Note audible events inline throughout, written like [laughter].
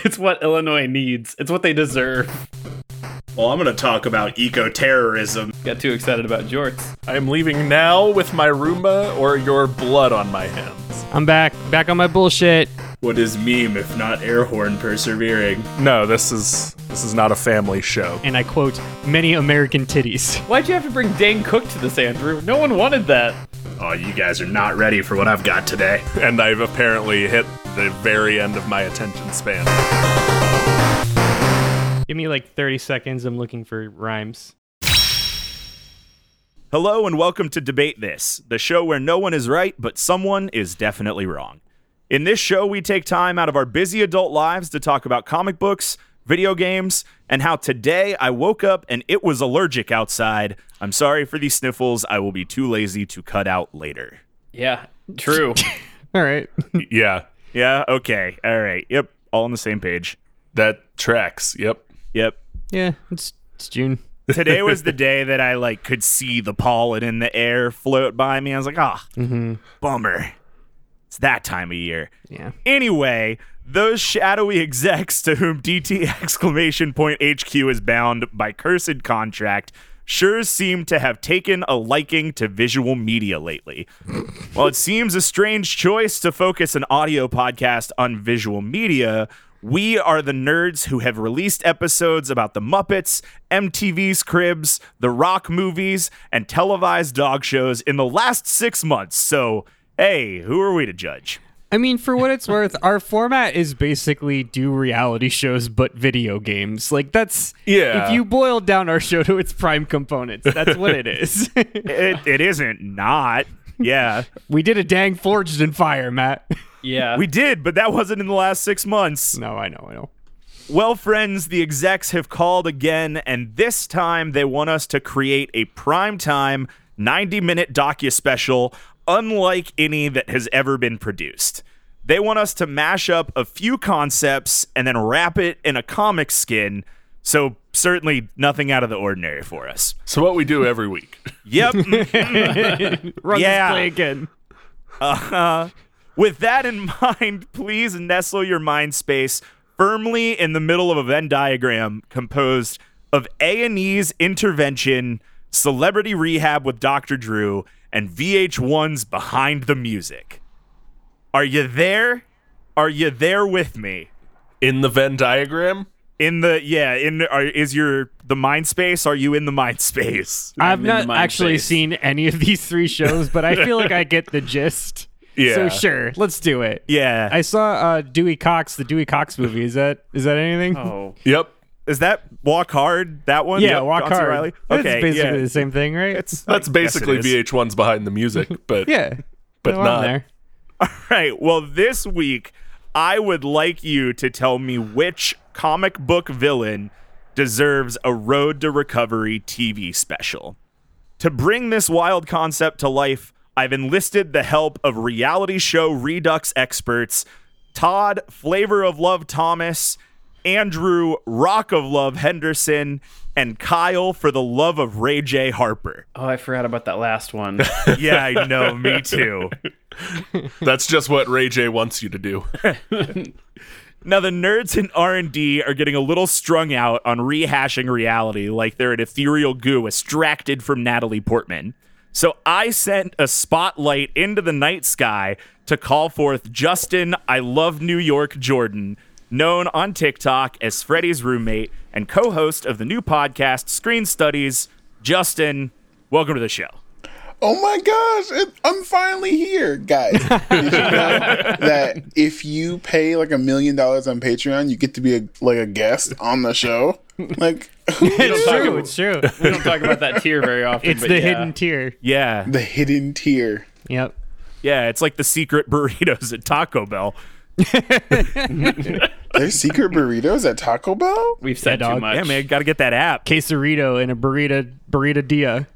[laughs] It's what Illinois needs. It's what they deserve. Well, I'm going to talk about eco terrorism. Got too excited about jorts. I am leaving now with my Roomba or your blood on my hands. I'm back, back on my bullshit. What is meme if not air horn persevering? No, this is this is not a family show. And I quote, many American titties. Why'd you have to bring Dane Cook to this, Andrew? No one wanted that. Oh, you guys are not ready for what I've got today. And I've apparently hit the very end of my attention span. Give me like 30 seconds. I'm looking for rhymes. Hello and welcome to Debate This, the show where no one is right, but someone is definitely wrong. In this show, we take time out of our busy adult lives to talk about comic books, video games, and how today I woke up and it was allergic outside. I'm sorry for these sniffles. I will be too lazy to cut out later. Yeah, true. [laughs] All right. Yeah, Yeah, okay. All right. Yep. All on the same page. that tracks. Yep. Yep. yeah, it's, it's June. [laughs] Today was the [laughs] day that I like could see the pollen in the air float by me. I was like, ah, bummer. It's that time of year. Yeah. Anyway, those shadowy execs to whom DT [laughs] exclamation point HQ is bound by cursed contract sure seem to have taken a liking to visual media lately. While it seems a strange choice to focus an audio podcast on visual media, we are the nerds who have released episodes about the Muppets, MTV's Cribs, the Rock movies, and televised dog shows in the last six months. So, hey, who are we to judge? I mean, for what it's worth, our format is basically do reality shows but video games. Like that's Yeah. If you boil down our show to its prime components, that's what it is. [laughs] It, it isn't not. Yeah, we did a dang forged in fire, Matt. [laughs] Yeah. we did, but that wasn't in the last six months. no, I know, I know. Well, friends, the execs have called again, and this time they want us to create a primetime 90 minute docu special unlike any that has ever been produced. They want us to mash up a few concepts and then wrap it in a comic skin. So, certainly nothing out of the ordinary for us. So what we do every week. [laughs] Yep. [laughs] Run Yeah. this play again. Uh-huh. With that in [laughs] mind, please nestle your mind space firmly in the middle of a Venn diagram composed of A&E's intervention, celebrity rehab with Dr. Drew, and VH1's behind the music. Are you there? Are you there with me? In the Venn diagram, In the yeah, in are, is your the mind space? Are you in the mind space? I've in the not actually space. seen any of these three shows, but I feel like I get the gist. Yeah. So sure, let's do it. Yeah. I saw uh, Dewey Cox, the Dewey Cox movie. Is that is that anything? oh. yep. Is that Walk Hard? That one? yeah, Yep, Walk John C. Hard. Reilly? It's Okay, basically yeah. the same thing, right? It's That's I guess it basically is. VH1's behind the music, [laughs] but yeah, but No, I'm not. there. All right. Well, this week, I would like you to tell me which comic book villain deserves a Road to Recovery TV special. To bring this wild concept to life, I've enlisted the help of reality show Redux experts Todd, Flavor of Love Thomas, Andrew, Rock of Love Henderson, and Kyle for the love of Ray J. Harper. Oh, I forgot about that last one. [laughs] Yeah, I know, me [laughs] too. That's just what Ray J wants you to do. [laughs] Now the nerds in R&D are getting a little strung out on rehashing reality like they're an ethereal goo extracted from Natalie Portman. So I sent a spotlight into the night sky to call forth Justin I love New York Jordan, known on TikTok as Freddie's roommate and co-host of the new podcast Screen Studies. Justin, welcome to the show. Oh my gosh, it, I'm finally here, guys. [laughs] Did you know that if you pay like a million dollars on Patreon, you get to be a, like a guest on the show? Like It's true. about- It's true. we don't talk about that tier very often. It's but the yeah. hidden tier. Yeah. the hidden tier. Yep. Yeah, it's like the secret [laughs] burritos at Taco Bell. [laughs] There's secret burritos at Taco Bell. We've said Yeah, too dog. much. Yeah, man, got to get that app. Quesarito and a burrita burrita dia.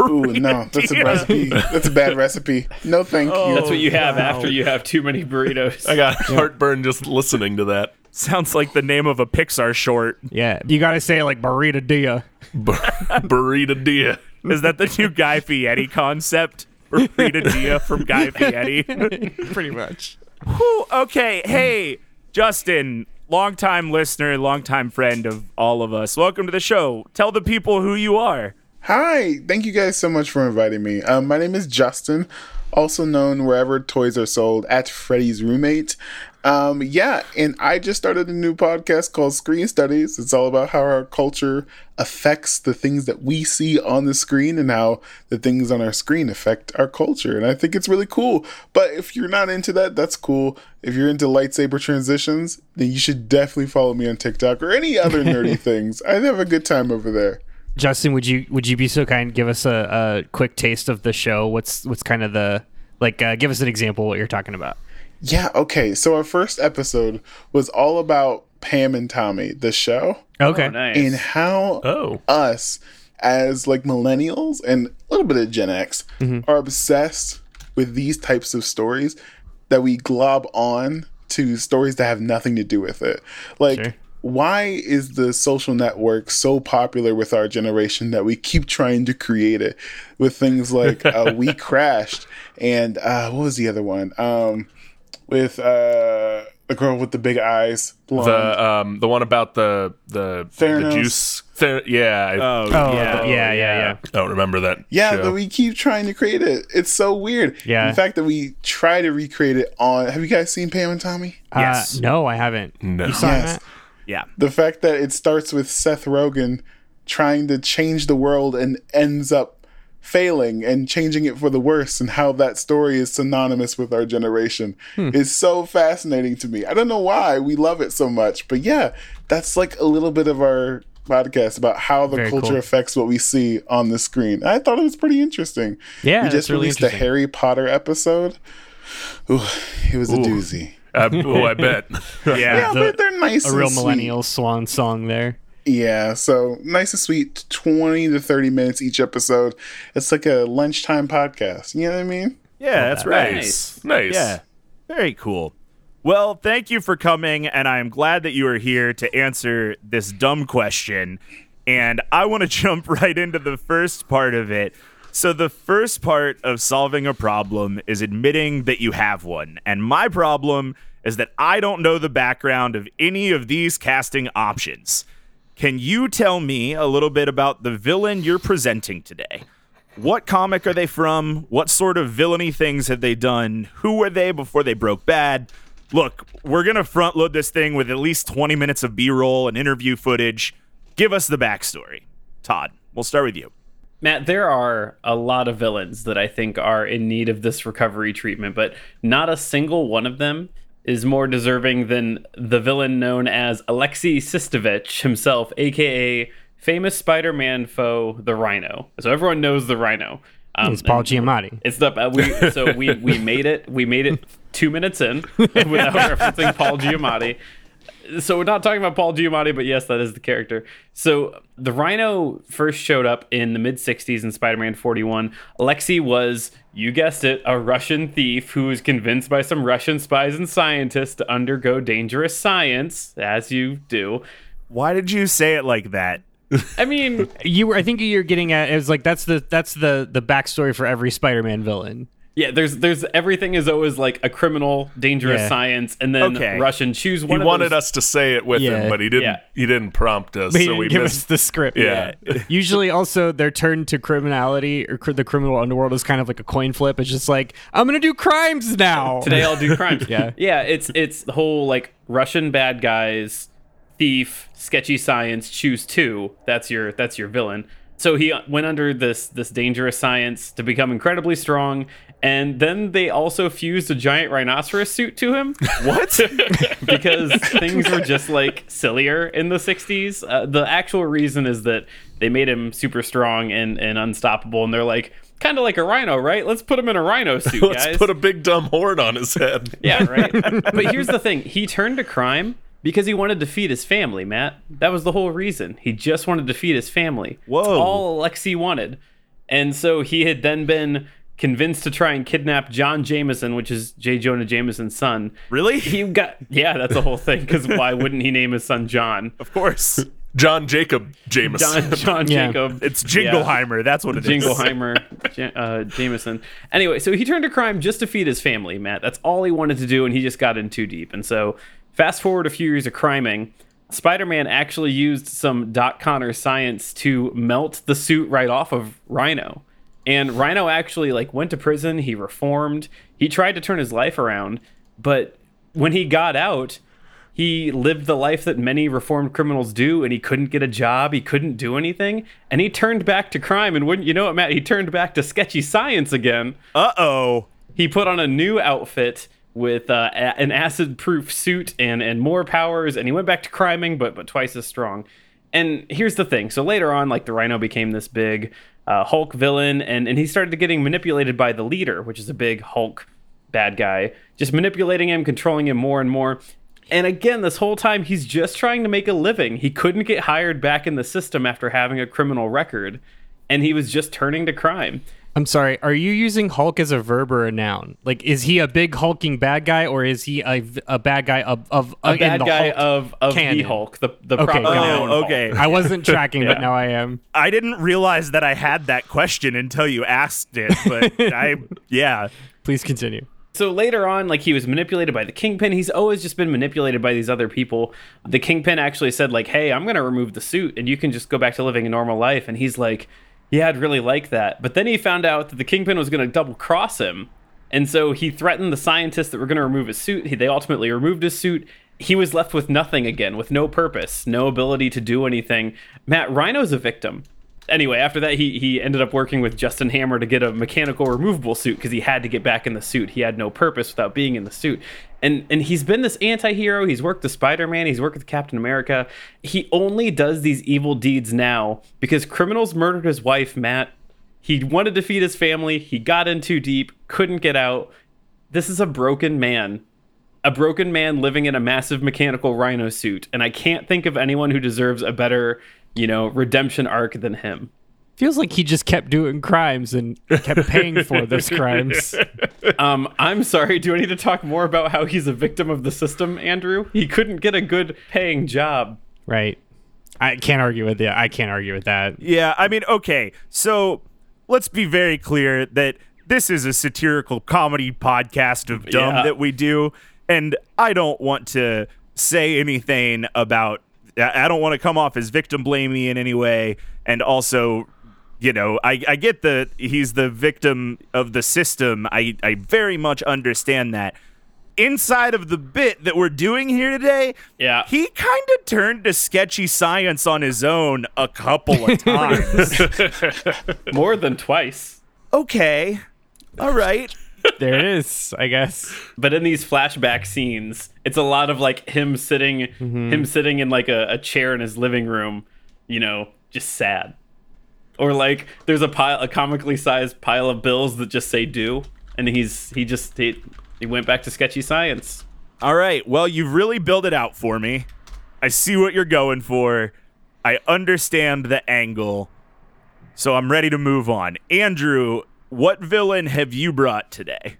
Ooh, no, that's a recipe. That's a bad recipe. No, thank oh, you. That's what you have after you have too many burritos. I got heartburn just listening to that. Sounds like the name of a Pixar short. Yeah, you gotta say it like burrita dia. Bur- [laughs] Burrito dia. Is that the new Guy Fieri concept? Burrito Dia from Guy [laughs] Fieri. Pretty much. Whew, okay, hey, Justin, longtime listener, longtime friend of all of us. Welcome to the show. Tell the people who you are. Hi, thank you guys so much for inviting me. Um, my name is Justin, also known wherever toys are sold at Freddy's Roommate. Um, yeah, and I just started a new podcast called Screen Studies. It's all about how our culture affects the things that we see on the screen and how the things on our screen affect our culture. And I think it's really cool. But if you're not into that, that's cool. If you're into lightsaber transitions, then you should definitely follow me on TikTok or any other nerdy [laughs] things. I have a good time over there. Justin, would you would you be so kind give us a, a quick taste of the show? What's what's kind of the like uh, give us an example of what you're talking about. Yeah, okay. So our first episode was all about Pam and Tommy, the show, Okay. Oh, nice. and how Oh. us as like millennials and a little bit of Gen X are obsessed with these types of stories that we glob on to stories that have nothing to do with it. Like Sure. why is the social network so popular with our generation that we keep trying to create it with things like uh, [laughs] we crashed and uh, what was the other one um, with uh, the girl with the big eyes blonde. The um the one about the the, the juice. Ther- yeah, I Oh, Oh yeah. yeah, yeah, yeah. don't remember that. Yeah, show. that we keep trying to create it. It's so weird. Yeah. The fact that we try to recreate it on. Have you guys seen Pam and Tommy? Yes. Uh, no, I haven't. No. You saw Yes. that? Yeah. The fact that it starts with Seth Rogen trying to change the world and ends up failing and changing it for the worse, and how that story is synonymous with our generation Hmm. is so fascinating to me. I don't know why we love it so much, but yeah, that's like a little bit of our podcast about how the Very culture cool. affects what we see on the screen. I thought it was pretty interesting. Yeah, we that's just really released a. Harry Potter episode. Ooh, it was a doozy. Uh, oh, I bet. [laughs] Yeah. Yeah, [laughs] The- but they're nice. A and real sweet. millennial swan song there. Yeah, so nice and sweet. Twenty to thirty minutes each episode. It's like a lunchtime podcast. You know what I mean? Yeah, that's right. nice. Nice. Yeah. Very cool. Well, thank you for coming, and I'm glad that you are here to answer this dumb question. And I want to [laughs] jump right into the first part of it. So, the first part of solving a problem is admitting that you have one. And my problem is that I don't know the background of any of these casting options. Can you tell me a little bit about the villain you're presenting today? What comic are they from? What sort of villainy things have they done? Who were they before they broke bad? Look, we're going to front load this thing with at least 20 minutes of B roll and interview footage. Give us the backstory. Todd, we'll start with you. Matt, there are a lot of villains that I think are in need of this recovery treatment, but not a single one of them is more deserving than the villain known as Alexei Sytsevich himself, aka famous Spider-Man foe, the Rhino. So everyone knows the Rhino. Um, It's Paul Giamatti. It's the uh, we so [laughs] we we made it we made it two minutes in [laughs] without referencing Paul Giamatti. So we're not talking about Paul Giamatti, but yes, that is the character. So the Rhino first showed up in the mid '60s in Spider-Man 41. Alexei was, you guessed it, a Russian thief who was convinced by some Russian spies and scientists to undergo dangerous science, as you do. Why did you say it like that? [laughs] I mean, You were I think you're getting at it was like that's the that's the the backstory for every Spider-Man villain. Yeah, there's there's everything is always like a criminal, dangerous Yeah. science, and then Okay. Russian. Choose He one. of wanted those- us to say it with Yeah. him, but he didn't. Yeah. He didn't prompt us, But he so didn't we give missed. us the script. yeah. [laughs] Usually, also their turn to criminality or cr- the criminal underworld is kind of like a coin flip. It's just like I'm gonna do crimes now. [laughs] Today I'll do [laughs] crimes. Yeah. yeah. It's it's the whole like Russian bad guys, thief, sketchy science. Choose two. That's your that's your villain. So he went under this this dangerous science to become incredibly strong, and then they also fused a giant rhinoceros suit to him. [laughs] What? [laughs] because things were just like sillier in the '60s. Uh, the actual reason is that they made him super strong and and unstoppable, and they're like. Kind of like a rhino, right? Let's put him in a rhino [laughs] suit, Let's guys. put a big dumb horn on his head. Yeah, right. but here's the thing: he turned to crime because he wanted to feed his family. Matt, that was the whole reason. He just wanted to feed his family. That's Whoa. all Alexei wanted, and so he had then been convinced to try and kidnap John Jameson, which is J. Jonah Jameson's son. Really? He got yeah, that's the whole thing. Because why wouldn't he name his son John? Of course. John Jacob Jameson. John John Yeah. Jacob. It's Jingleheimer. That's what it is. Jingleheimer, Ja- uh, Jameson. Anyway, so he turned to crime just to feed his family, Matt. That's all he wanted to do, and he just got in too deep. And so Fast forward a few years of criming. Spider-Man actually used some Doc Connor science to melt the suit right off of Rhino. And Rhino actually like went to prison, he reformed, he tried to turn his life around, but when he got out, he lived the life that many reformed criminals do and he couldn't get a job. He couldn't do anything. And he turned back to crime. And wouldn't you know it matt? He turned back to sketchy science again. Uh oh. he put on a new outfit with uh, a- an acid-proof suit and and more powers, and he went back to criming, but but twice as strong. And here's the thing: so later on, like the Rhino became this big uh, Hulk villain, and and he started getting manipulated by the leader, which is a big Hulk bad guy, just manipulating him, controlling him more and more. And again, this whole time, he's just trying to make a living. He couldn't get hired back in the system after having a criminal record, and he was just turning to crime. I'm sorry. Are you using Hulk as a verb or a noun? Like, is he a big hulking bad guy, or is he a, a bad guy of of a in bad the guy Hulk of of the canon? Hulk, the the Okay, proper got it. noun Oh, Hulk. okay. I wasn't [laughs] tracking, Yeah. but now I am. I didn't realize that I had that question until you asked it, but [laughs] I, yeah. Please continue. So later on, like he was manipulated by the Kingpin. He's always just been manipulated by these other people. The Kingpin actually said, like, "Hey, I'm gonna remove the suit, and you can just go back to living a normal life." And he's like, "Yeah, I'd really like that." But then he found out that the Kingpin was gonna double cross him, and so he threatened the scientists that were gonna remove his suit. He, they ultimately removed his suit. He was left with nothing again, with no purpose, no ability to do anything. Matt Rhino's a victim. Anyway, after that, he he ended up working with Justin Hammer to get a mechanical removable suit because he had to get back in the suit. He had no purpose without being in the suit. And and he's been this anti-hero. He's worked with Spider-Man. He's worked with Captain America. He only does these evil deeds now because criminals murdered his wife, Matt. He wanted to feed his family. He got in too deep, couldn't get out. This is a broken man a broken man living in a massive mechanical rhino suit and i can't think of anyone who deserves a better you know redemption arc than him Feels like he just kept doing crimes and kept paying for [laughs] those crimes. um i'm sorry do i need to talk more about how he's a victim of the system andrew he couldn't get a good paying job Right. I can't argue with that. I can't argue with that. Yeah, I mean, okay. So let's be very clear that this is a satirical comedy podcast of dumb Yeah. that we do. And I don't want to say anything about, I I don't want to come off as victim blamey in any way. And also, you know, I, I get that he's the victim of the system. I, I very much understand that. Inside of the bit that we're doing here today, Yeah. he kind of turned to sketchy science on his own a couple of times. [laughs] more than twice okay. All right. There it is, I guess. but in these flashback scenes it's a lot of like him sitting mm-hmm. him sitting in like a, a chair in his living room you know just sad or like there's a pile a comically sized pile of bills that just say do and he's he just he, he went back to sketchy science All right. Well, you've really built it out for me. I see what you're going for. I understand the angle. So I'm ready to move on. Andrew, what villain have you brought today?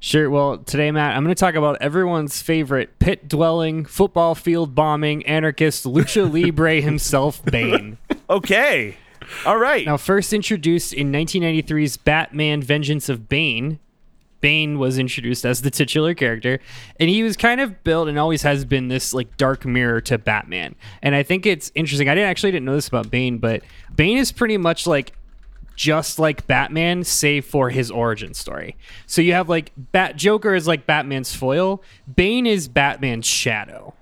Sure. Well, today, Matt, I'm going to talk about everyone's favorite pit dwelling, football field bombing, anarchist, lucha [laughs] libre himself, Bane. Okay. All right. Now, first introduced in 1993's Batman Vengeance of Bane, Bane was introduced as the titular character, and he was kind of built and always has been this like dark mirror to Batman. And I think it's interesting. I didn't actually didn't know this about Bane, but Bane is pretty much like just like Batman, save for his origin story. So you have like Bat Joker is like Batman's foil. Bane is Batman's shadow.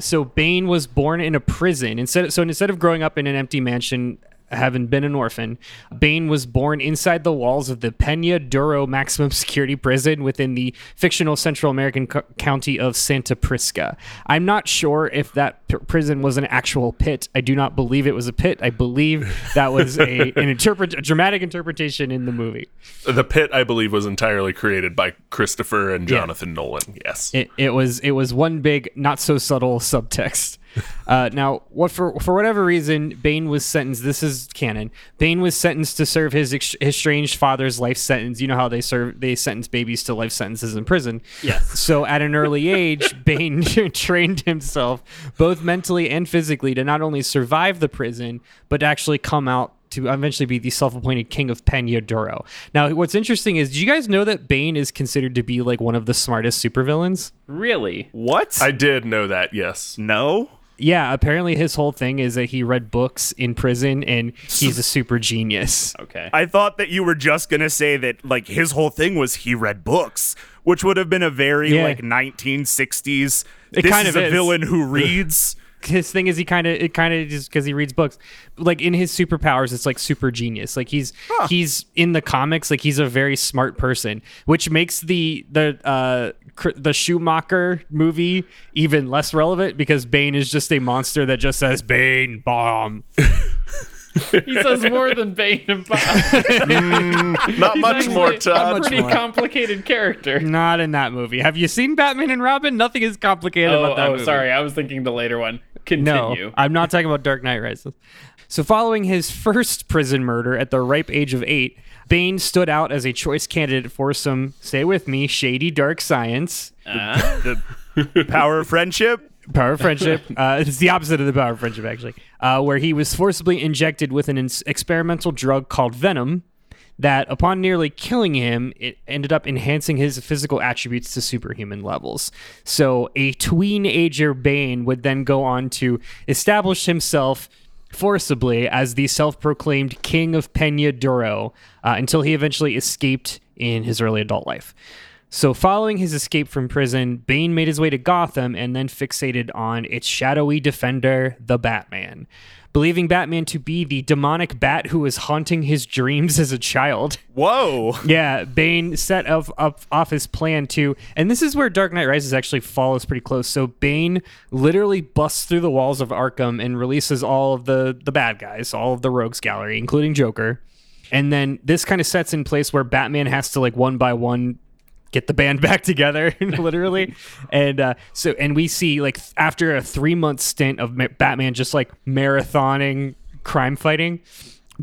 So Bane was born in a prison. Instead, so instead of growing up in an empty mansion, having been an orphan, Bane was born inside the walls of the Pena Duro maximum security prison within the fictional Central American co- county of Santa Prisca. I'm not sure if that p- prison was an actual pit. I do not believe it was a pit. I believe that was a an [laughs] interpret a dramatic interpretation in the movie. The pit, I believe, was entirely created by Christopher and Jonathan Nolan. Yes. It, it was it was one big not so subtle subtext. Uh, now, what for for whatever reason, Bane was sentenced. This is canon. Bane was sentenced to serve his ex- estranged father's life sentence. You know how they serve they sentence babies to life sentences in prison. Yes. So at an early age, [laughs] Bane [laughs] trained himself both mentally and physically to not only survive the prison but to actually come out to eventually be the self-appointed king of Pena Duro. Now, what's interesting is, do you guys know that Bane is considered to be like one of the smartest supervillains? Really? What? I did know that, yes. no. Yeah, apparently his whole thing is that he read books in prison and he's a super genius. Okay. I thought that you were just gonna say that like his whole thing was he read books, which would have been a very Yeah. like 1960s. It this kind is of a is. villain who [laughs] reads. his thing is he kind of it kind of just because he reads books like in his superpowers it's like super genius like he's he's in the comics like he's a very smart person which makes the the uh cr- the schumacher movie even less relevant because bane is just a monster that just says bane bomb [laughs] he says more than Bane and Bob. Not much more, a Todd. pretty complicated character. not in that movie have you seen batman and robin nothing is complicated Oh, about that oh movie. sorry. I was thinking the later one. Continue. No, I'm not talking about Dark Knight Rises. So, following his [laughs] first prison murder at the ripe age of eight, Bane stood out as a choice candidate for some, stay with me, shady dark science, the power of friendship. power of friendship. [laughs] uh, it's the opposite of the power of friendship, actually, uh, where he was forcibly injected with an ins- experimental drug called Venom. That upon nearly killing him, it ended up enhancing his physical attributes to superhuman levels. So a tween-ager Bane would then go on to establish himself forcibly as the self-proclaimed king of Pena Duro uh, until he eventually escaped in his early adult life. So, following his escape from prison, Bane made his way to Gotham and then fixated on its shadowy defender, the Batman. Believing Batman to be the demonic bat who was haunting his dreams as a child. Whoa. Yeah, Bane set up, up off his plan to, and this is where Dark Knight Rises actually follows pretty close. So Bane literally busts through the walls of Arkham and releases all of the the bad guys, all of the rogues gallery, including Joker. And then this kind of sets in place where Batman has to like one by one get the band [laughs] back together [laughs] literally. [laughs] And uh, so and we see like after a three month stint of Ma- batman just like marathoning crime fighting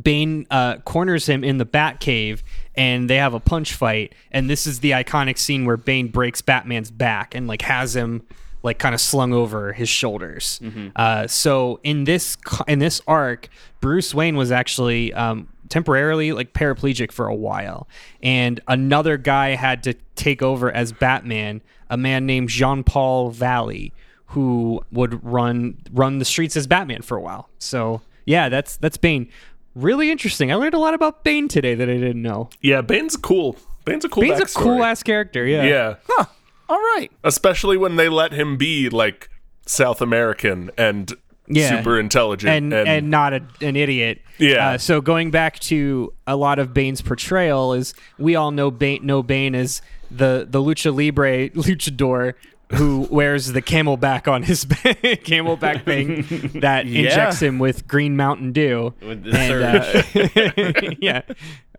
bane uh, corners him in the bat cave and they have a punch fight. And this is the iconic scene where bane breaks batman's back and like has him like kind of slung over his shoulders. Uh, so in this in this arc bruce wayne was actually um, temporarily like paraplegic for a while. And another guy had to take over as batman a man named jean-paul valley who would run run the streets as batman for a while. So yeah that's that's bane. Really interesting. I learned a lot about bane today that i didn't know. Yeah, Bane's cool. Bane's a cool bane's a cool ass character yeah. Yeah. All right. Especially when they let him be like South American and Yeah. super intelligent and and, not a, an idiot. Yeah. Uh, so going back to a lot of Bane's portrayal is we all know Bane know Bane as the the lucha libre [laughs] luchador who wears the camelback on his [laughs] camelback thing [laughs] that injects him with green Mountain Dew. With the and, uh, yeah,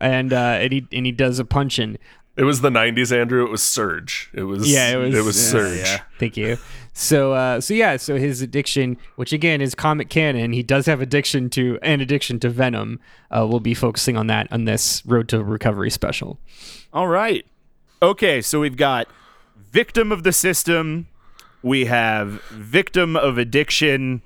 and uh, and he and he does a punching. It was the 90s, Andrew. It was Surge. It was Yeah, it was- it was yeah, Surge. Thank you. So, uh, so yeah, so his addiction, which again is comic canon, he does have addiction to an addiction to Venom. Uh, we'll be focusing on that on this Road to Recovery special. All right. Okay, so we've got victim of the system. We have victim of addiction.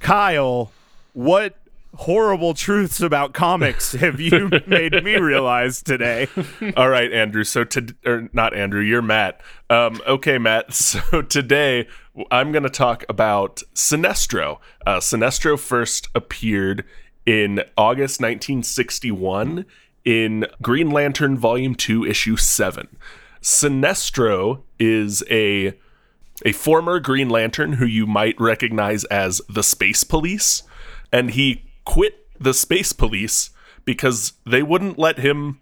Kyle, what horrible truths about comics [laughs] have you made me realize today? [laughs] All right, Andrew. So to or not Andrew, you're Matt. Um, okay, Matt. [laughs] So today I'm going to talk about Sinestro. Uh, Sinestro first appeared in August 1961 in Green Lantern Volume Two, Issue Seven. Sinestro is a a former Green Lantern who you might recognize as the Space Police, and he quit the Space Police because they wouldn't let him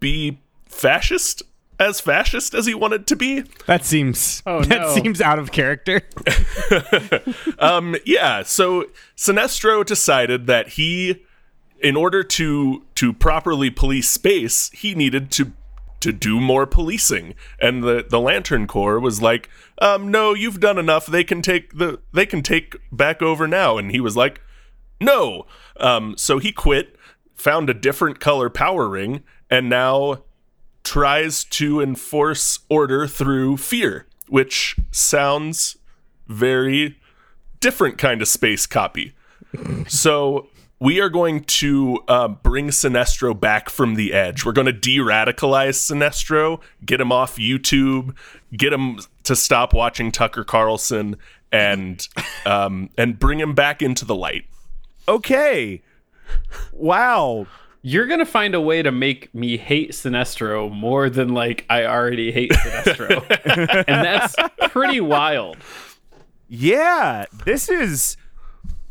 be fascist as fascist as he wanted to be. That seems Oh, [laughs] that no. seems out of character. [laughs] Um yeah, so Sinestro decided that he in order to to properly police space, he needed to to do more policing. And the the Lantern Corps was like, "Um no, you've done enough. They can take the they can take back over now." And he was like, "No." Um so he quit, found a different color power ring, and now tries to enforce order through fear, which sounds very different kind of space copy. [laughs] so we are going to uh, bring Sinestro back from the edge. We're going to de-radicalize Sinestro, get him off YouTube, get him to stop watching Tucker Carlson, and um, and bring him back into the light. Okay. Wow. You're gonna find a way to make me hate Sinestro more than like I already hate Sinestro, [laughs] and that's pretty wild. Yeah, this is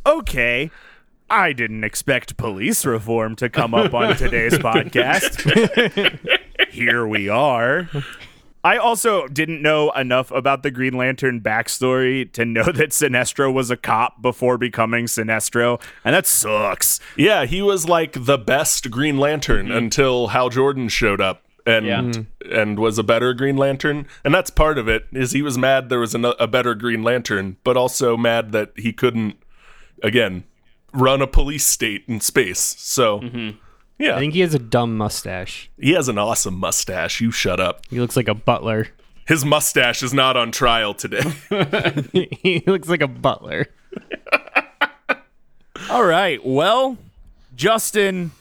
okay. I didn't expect police reform to come up on today's [laughs] podcast. Here we are. I also didn't know enough about the Green Lantern backstory to know [laughs] that Sinestro was a cop before becoming Sinestro, and that sucks. Yeah, he was like the best Green Lantern mm-hmm. until Hal Jordan showed up and Yeah. Mm-hmm. and was a better Green Lantern. And that's part of it is he was mad there was a, a better Green Lantern, but also mad that he couldn't again run a police state in space. So mm-hmm. Yeah, I think he has a dumb mustache. he has an awesome mustache. You shut up. He looks like a butler. His mustache is not on trial today. [laughs] [laughs] he looks like a butler. All right, well, Justin,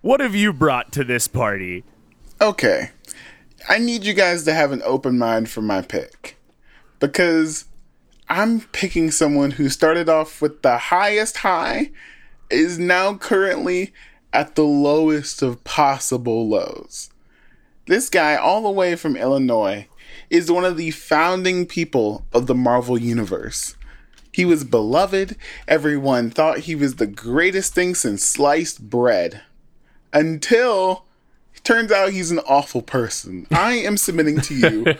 what have you brought to this party? Okay. I need you guys to have an open mind for my pick. Because I'm picking someone who started off with the highest high, is now currently at the lowest of possible lows. This guy, all the way from Illinois, is one of the founding people of the Marvel Universe. He was beloved. Everyone thought he was the greatest thing since sliced bread. Until turns out he's an awful person. I am submitting to you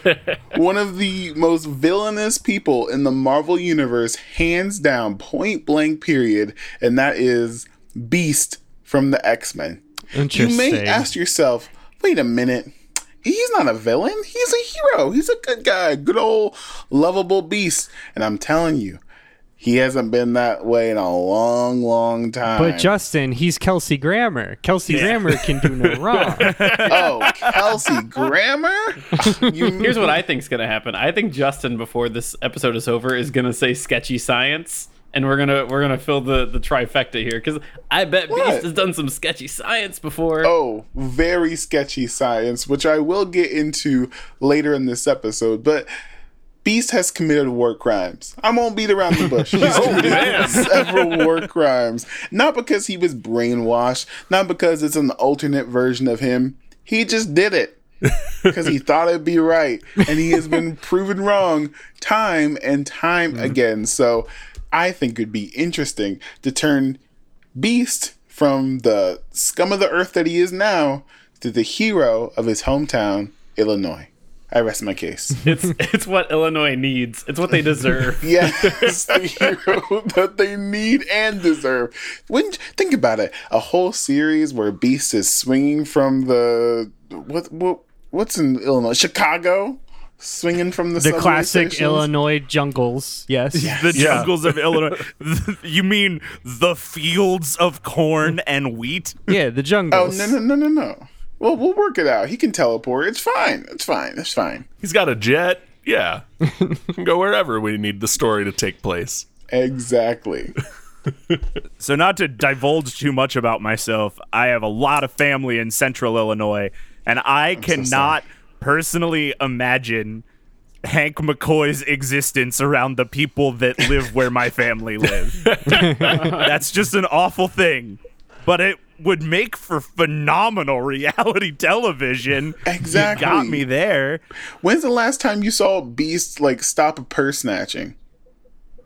[laughs] one of the most villainous people in the Marvel Universe, hands down, point blank, period, and that is Beast from the X Men. You may ask yourself, wait a minute. He's not a villain. He's a hero. He's a good guy. Good old lovable beast. And I'm telling you, he hasn't been that way in a long, long time. But Justin, he's Kelsey Grammer. Kelsey Grammer can do no [laughs] wrong. oh, Kelsey Grammer? You Here's what I think's gonna happen. I think Justin, before this episode is over, is gonna say sketchy science, and we're gonna we're gonna fill the the trifecta here because I bet What? Beast has done some sketchy science before. Oh, very sketchy science, which I will get into later in this episode. But Beast has committed war crimes. I won't beat around the bush. He's [laughs] oh, committed [laughs] several war crimes. Not because he was brainwashed, not because it's an alternate version of him. He just did it [laughs] because he thought it'd be right. And he has been proven wrong time and time mm. again. So I think it'd be interesting to turn Beast from the scum of the earth that he is now to the hero of his hometown, Illinois. I rest my case. [laughs] It's it's what Illinois needs. It's what they deserve. [laughs] Yes, the hero that they need and deserve. When think about it, a whole series where Beast is swinging from the what what what's in Illinois, Chicago, swinging from the The classic stations? Illinois jungles. Yes. The jungles of Illinois. [laughs] [laughs] you mean the fields of corn and wheat? Yeah, the jungles. Oh jungles. no no no no no. Well, we'll work it out. He can teleport. It's fine. It's fine. It's fine. He's got a jet. Yeah. Go wherever we need the story to take place. Exactly. [laughs] So, not to divulge too much about myself, I have a lot of family in central Illinois, and I cannot personally imagine Hank McCoy's existence around the people that live where my family live. [laughs] That's just an awful thing. But it would make for phenomenal reality [laughs] television. Exactly. You got me there. When's the last time you saw Beast like stop a purse snatching?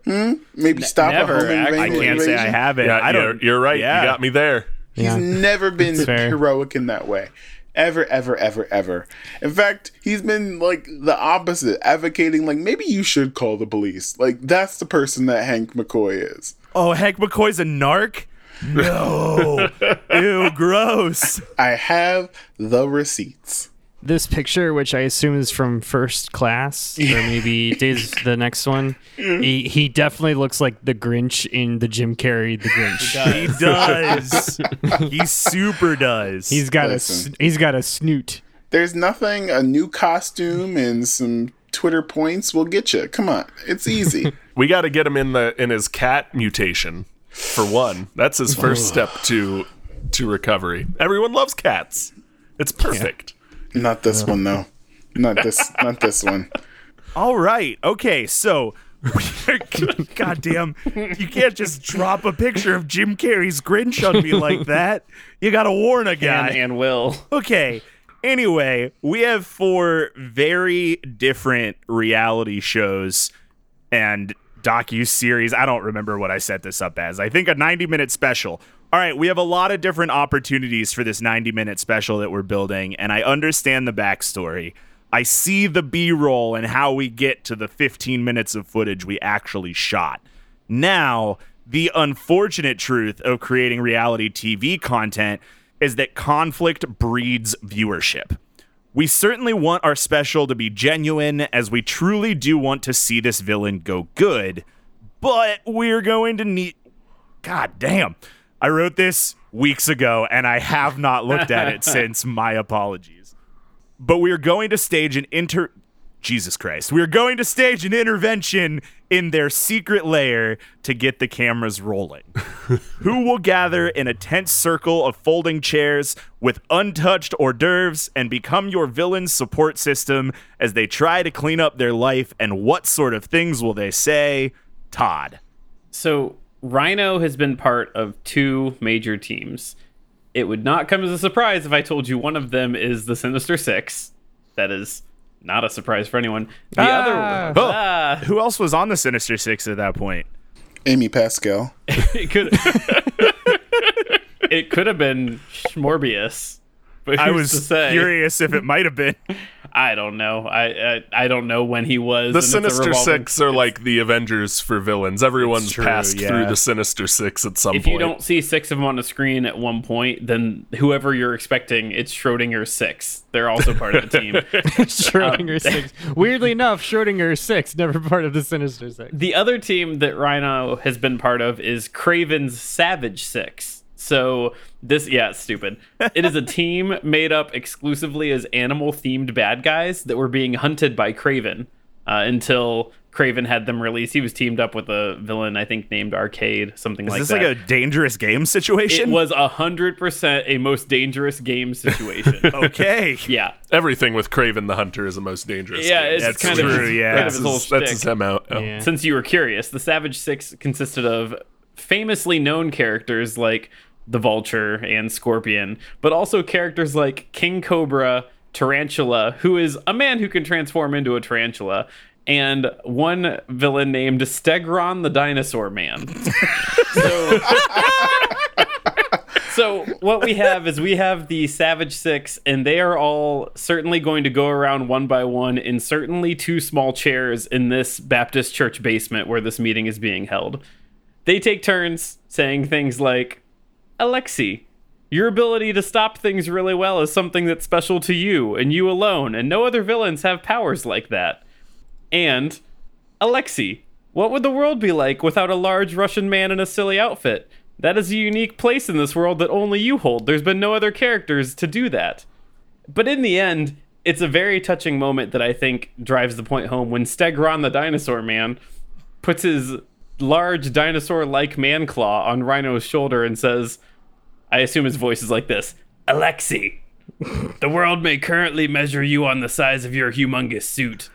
Hmm. Maybe stop never, a home actually. I can't say I haven't. Yeah, I don't. you're, you're right. Yeah. You got me there. He's Yeah. never been heroic in that way. Ever, ever, ever, ever. In fact, he's been like the opposite, advocating like maybe you should call the police. Like that's the person that Hank McCoy is. Oh, Hank McCoy's a narc? [laughs] No. Ew, gross. I have the receipts. This picture, which I assume is from First Class, or [laughs] maybe Days the next one, he, he definitely looks like the Grinch in the Jim Carrey The Grinch. [laughs] He does. he super does. He's got a Listen. s- he's got a snoot. There's nothing a new costume and some Twitter points will get you. Come on, it's easy. [laughs] We got to get him in the in his cat mutation. for one. That's his first step to to recovery. Everyone loves cats. It's perfect. Not this one though. Not this. not this one. All right. Okay. So, [laughs] goddamn, you can't just drop a picture of Jim Carrey's Grinch on me like [laughs] that. You gotta warn a guy. And, and Will. Okay. Anyway, we have four very different reality shows and docu series. I don't remember what I set this up as. I think a 90 minute special. All right, we have a lot of different opportunities for this 90 minute special that we're building, and I understand the backstory. I see the B roll and how we get to the 15 minutes of footage we actually shot. Now, the unfortunate truth of creating reality TV content is that conflict breeds viewership. We certainly want our special to be genuine, as we truly do want to see this villain go good, but we're going to need. God damn. I wrote this weeks ago and I have not looked at it [laughs] since. My apologies. But we're going to stage an inter. Jesus Christ. We're going to stage an intervention in their secret lair to get the cameras rolling. [laughs] Who will gather in a tense circle of folding chairs with untouched hors d'oeuvres and become your villain's support system as they try to clean up their life? And what sort of things will they say? Todd. So Rhino has been part of two major teams. It would not come as a surprise if I told you one of them is the Sinister Six. That is not a surprise for anyone. The Ah. other Oh. ah, Who else was on the Sinister Six at that point? Amy Pascal. [laughs] it could [laughs] it could have been Morbius. But I was curious if it might have been. [laughs] I don't know. I, I I don't know when he was. The and it's a Sinister revolving- Six are like the Avengers for villains. Everyone's true, passed yeah. through the Sinister Six at some If point. If you don't see six of them on the screen at one point, then whoever you're expecting, it's Schrodinger's six. They're also part of the team. [laughs] [laughs] Schrodinger um, six. Weirdly enough, Schrodinger six never part of the Sinister Six. The other team that Rhino has been part of is Kraven's Savage Six. So this, yeah, it's stupid. It is a [laughs] team made up exclusively as animal-themed bad guys that were being hunted by Kraven uh, until Kraven had them released. He was teamed up with a villain, I think, named Arcade, something Is like that. Is this like a dangerous game situation? it was a hundred percent a most dangerous game [laughs] situation. okay. yeah, Everything with Kraven the Hunter is the most dangerous. yeah, game. it's That's kind of true, his, yeah. kind of that's his whole his, that's his. MO. Oh. Yeah. Since you were curious, the Savage Six consisted of famously known characters like the Vulture and Scorpion, but also characters like King Cobra, Tarantula, who is a man who can transform into a tarantula, and one villain named Stegron the Dinosaur Man. [laughs] so, [laughs] so what we have is we have the Savage Six, and they are all certainly going to go around one by one in certainly two small chairs in this Baptist church basement where this meeting is being held. They take turns saying things like, Alexi, your ability to stop things really well is something that's special to you and you alone, and no other villains have powers like that. And, Alexi, what would the world be like without a large Russian man in a silly outfit? That is a unique place in this world that only you hold. There's been no other characters to do that. But in the end, it's a very touching moment that I think drives the point home when Stegron the dinosaur man puts his large dinosaur like man claw on Rhino's shoulder and says, I assume his voice is like this Alexi, the world may currently measure you on the size of your humongous suit,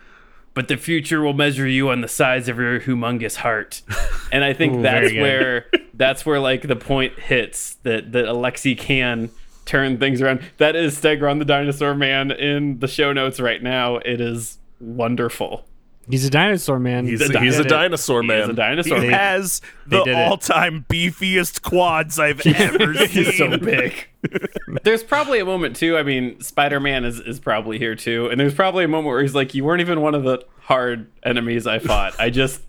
but the future will measure you on the size of your humongous heart. [laughs] And I think Ooh, that's where that's where like the point hits that that Alexi can turn things around. That is Stegron the dinosaur man in the show notes right now. It is wonderful. He's a dinosaur man. He's, The he's a dinosaur He man. is a He dinosaur man. has the did all-time beefiest quads I've [laughs] ever seen. He's so big. [laughs] there's probably a moment too. I mean, Spider Man is, is probably here too, and there's probably a moment where he's like, "You weren't even one of the hard enemies I fought. I just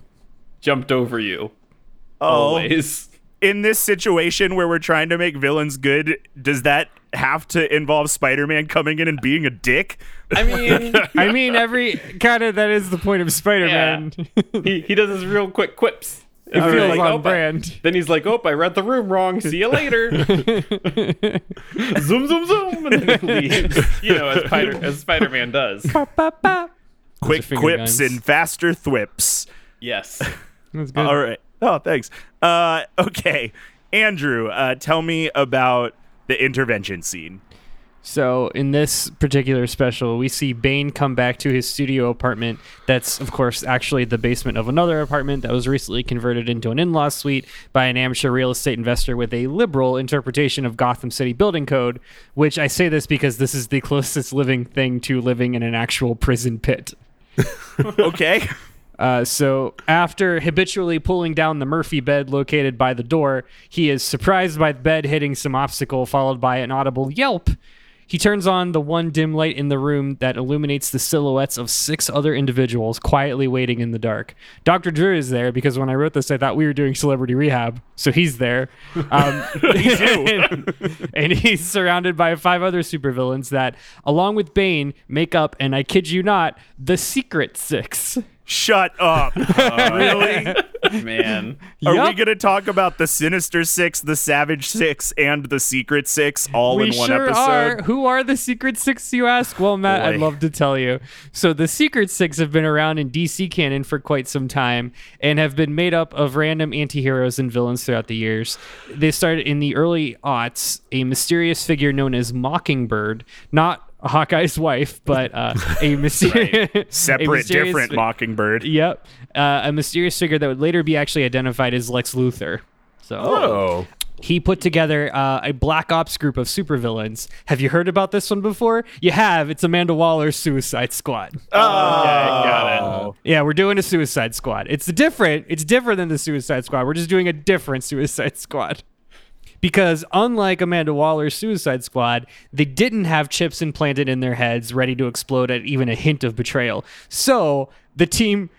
jumped over you." Oh, Always. in this situation where we're trying to make villains good, does that have to involve Spider-Man coming in and being a dick? I [laughs] mean, I mean, every kind of that is the point of Spider-Man. he, he does his real quick quips. it And feels like, on "Oh, I-" brand. Then he's like, "Oh, I read the room wrong. See you later." zoom, zoom, zoom, and then he leaves. [laughs] You know, as Spider as Spider Man does. Quick quips guns. and faster thwips. Yes. That's good. All right. Oh, thanks. Uh, okay, Andrew, uh, tell me about the intervention scene. So in this particular special, we see Bane come back to his studio apartment. That's of course actually the basement of another apartment that was recently converted into an in-law suite by an amateur real estate investor with a liberal interpretation of Gotham City building code. Which I say this because this is the [laughs] closest living thing to living in an actual prison pit. [laughs] Okay. Uh, so after habitually pulling down the Murphy bed located by the door, he is surprised by the bed hitting some obstacle, followed by an audible yelp. He turns on the one dim light in the room that illuminates the silhouettes of six other individuals quietly waiting in the dark. Dr. Drew is there because when I wrote this, I thought we were doing celebrity rehab, so he's there. Um, [laughs] [laughs] and, and he's surrounded by five other supervillains that, along with Bane, make up, and I kid you not, the Secret Six. Shut up. [laughs] really? Man. Are we going to talk about the Sinister Six, the Savage Six, and the Secret Six all we in one sure episode? are. Who are the Secret Six, you ask? Well, Matt, I'd love to tell you. So, the Secret Six have been around in DC canon for quite some time and have been made up of random antiheroes and villains throughout the years. They started in the early aughts, a mysterious figure known as Mockingbird, not Hawkeye's wife, but uh, a, [laughs] mysteri- [laughs] a Separate, mysterious different Mockingbird. Yep. Uh, a mysterious figure that would later be actually identified as Lex Luthor. So, Oh. he put together uh, a black ops group of supervillains. Have you heard about this one before? You have. It's Amanda Waller's Suicide Squad. Okay, got it. Yeah, we're doing a Suicide Squad. It's different. It's different than the Suicide Squad. We're just doing a different Suicide Squad. Because unlike Amanda Waller's Suicide Squad, they didn't have chips implanted in their heads ready to explode at even a hint of betrayal. So the team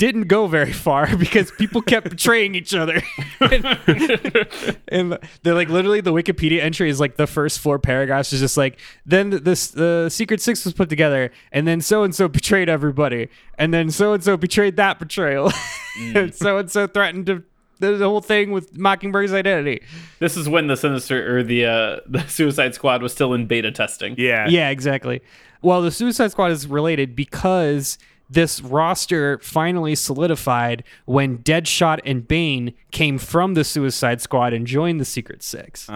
didn't go very far [laughs] because people kept betraying each other. and they're like literally the Wikipedia entry is like the first four paragraphs is just like then this the Secret Six was put together and then so and so betrayed everybody and then so and so betrayed that betrayal [laughs] and so and so threatened to the the whole thing with Mockingbird's identity. This is when the Sinister or the uh, [laughs] the Suicide Squad was still in beta testing. Yeah. Yeah, exactly. Well, the Suicide Squad is related because this roster finally solidified when Deadshot and Bane came from the Suicide Squad and joined the Secret Six.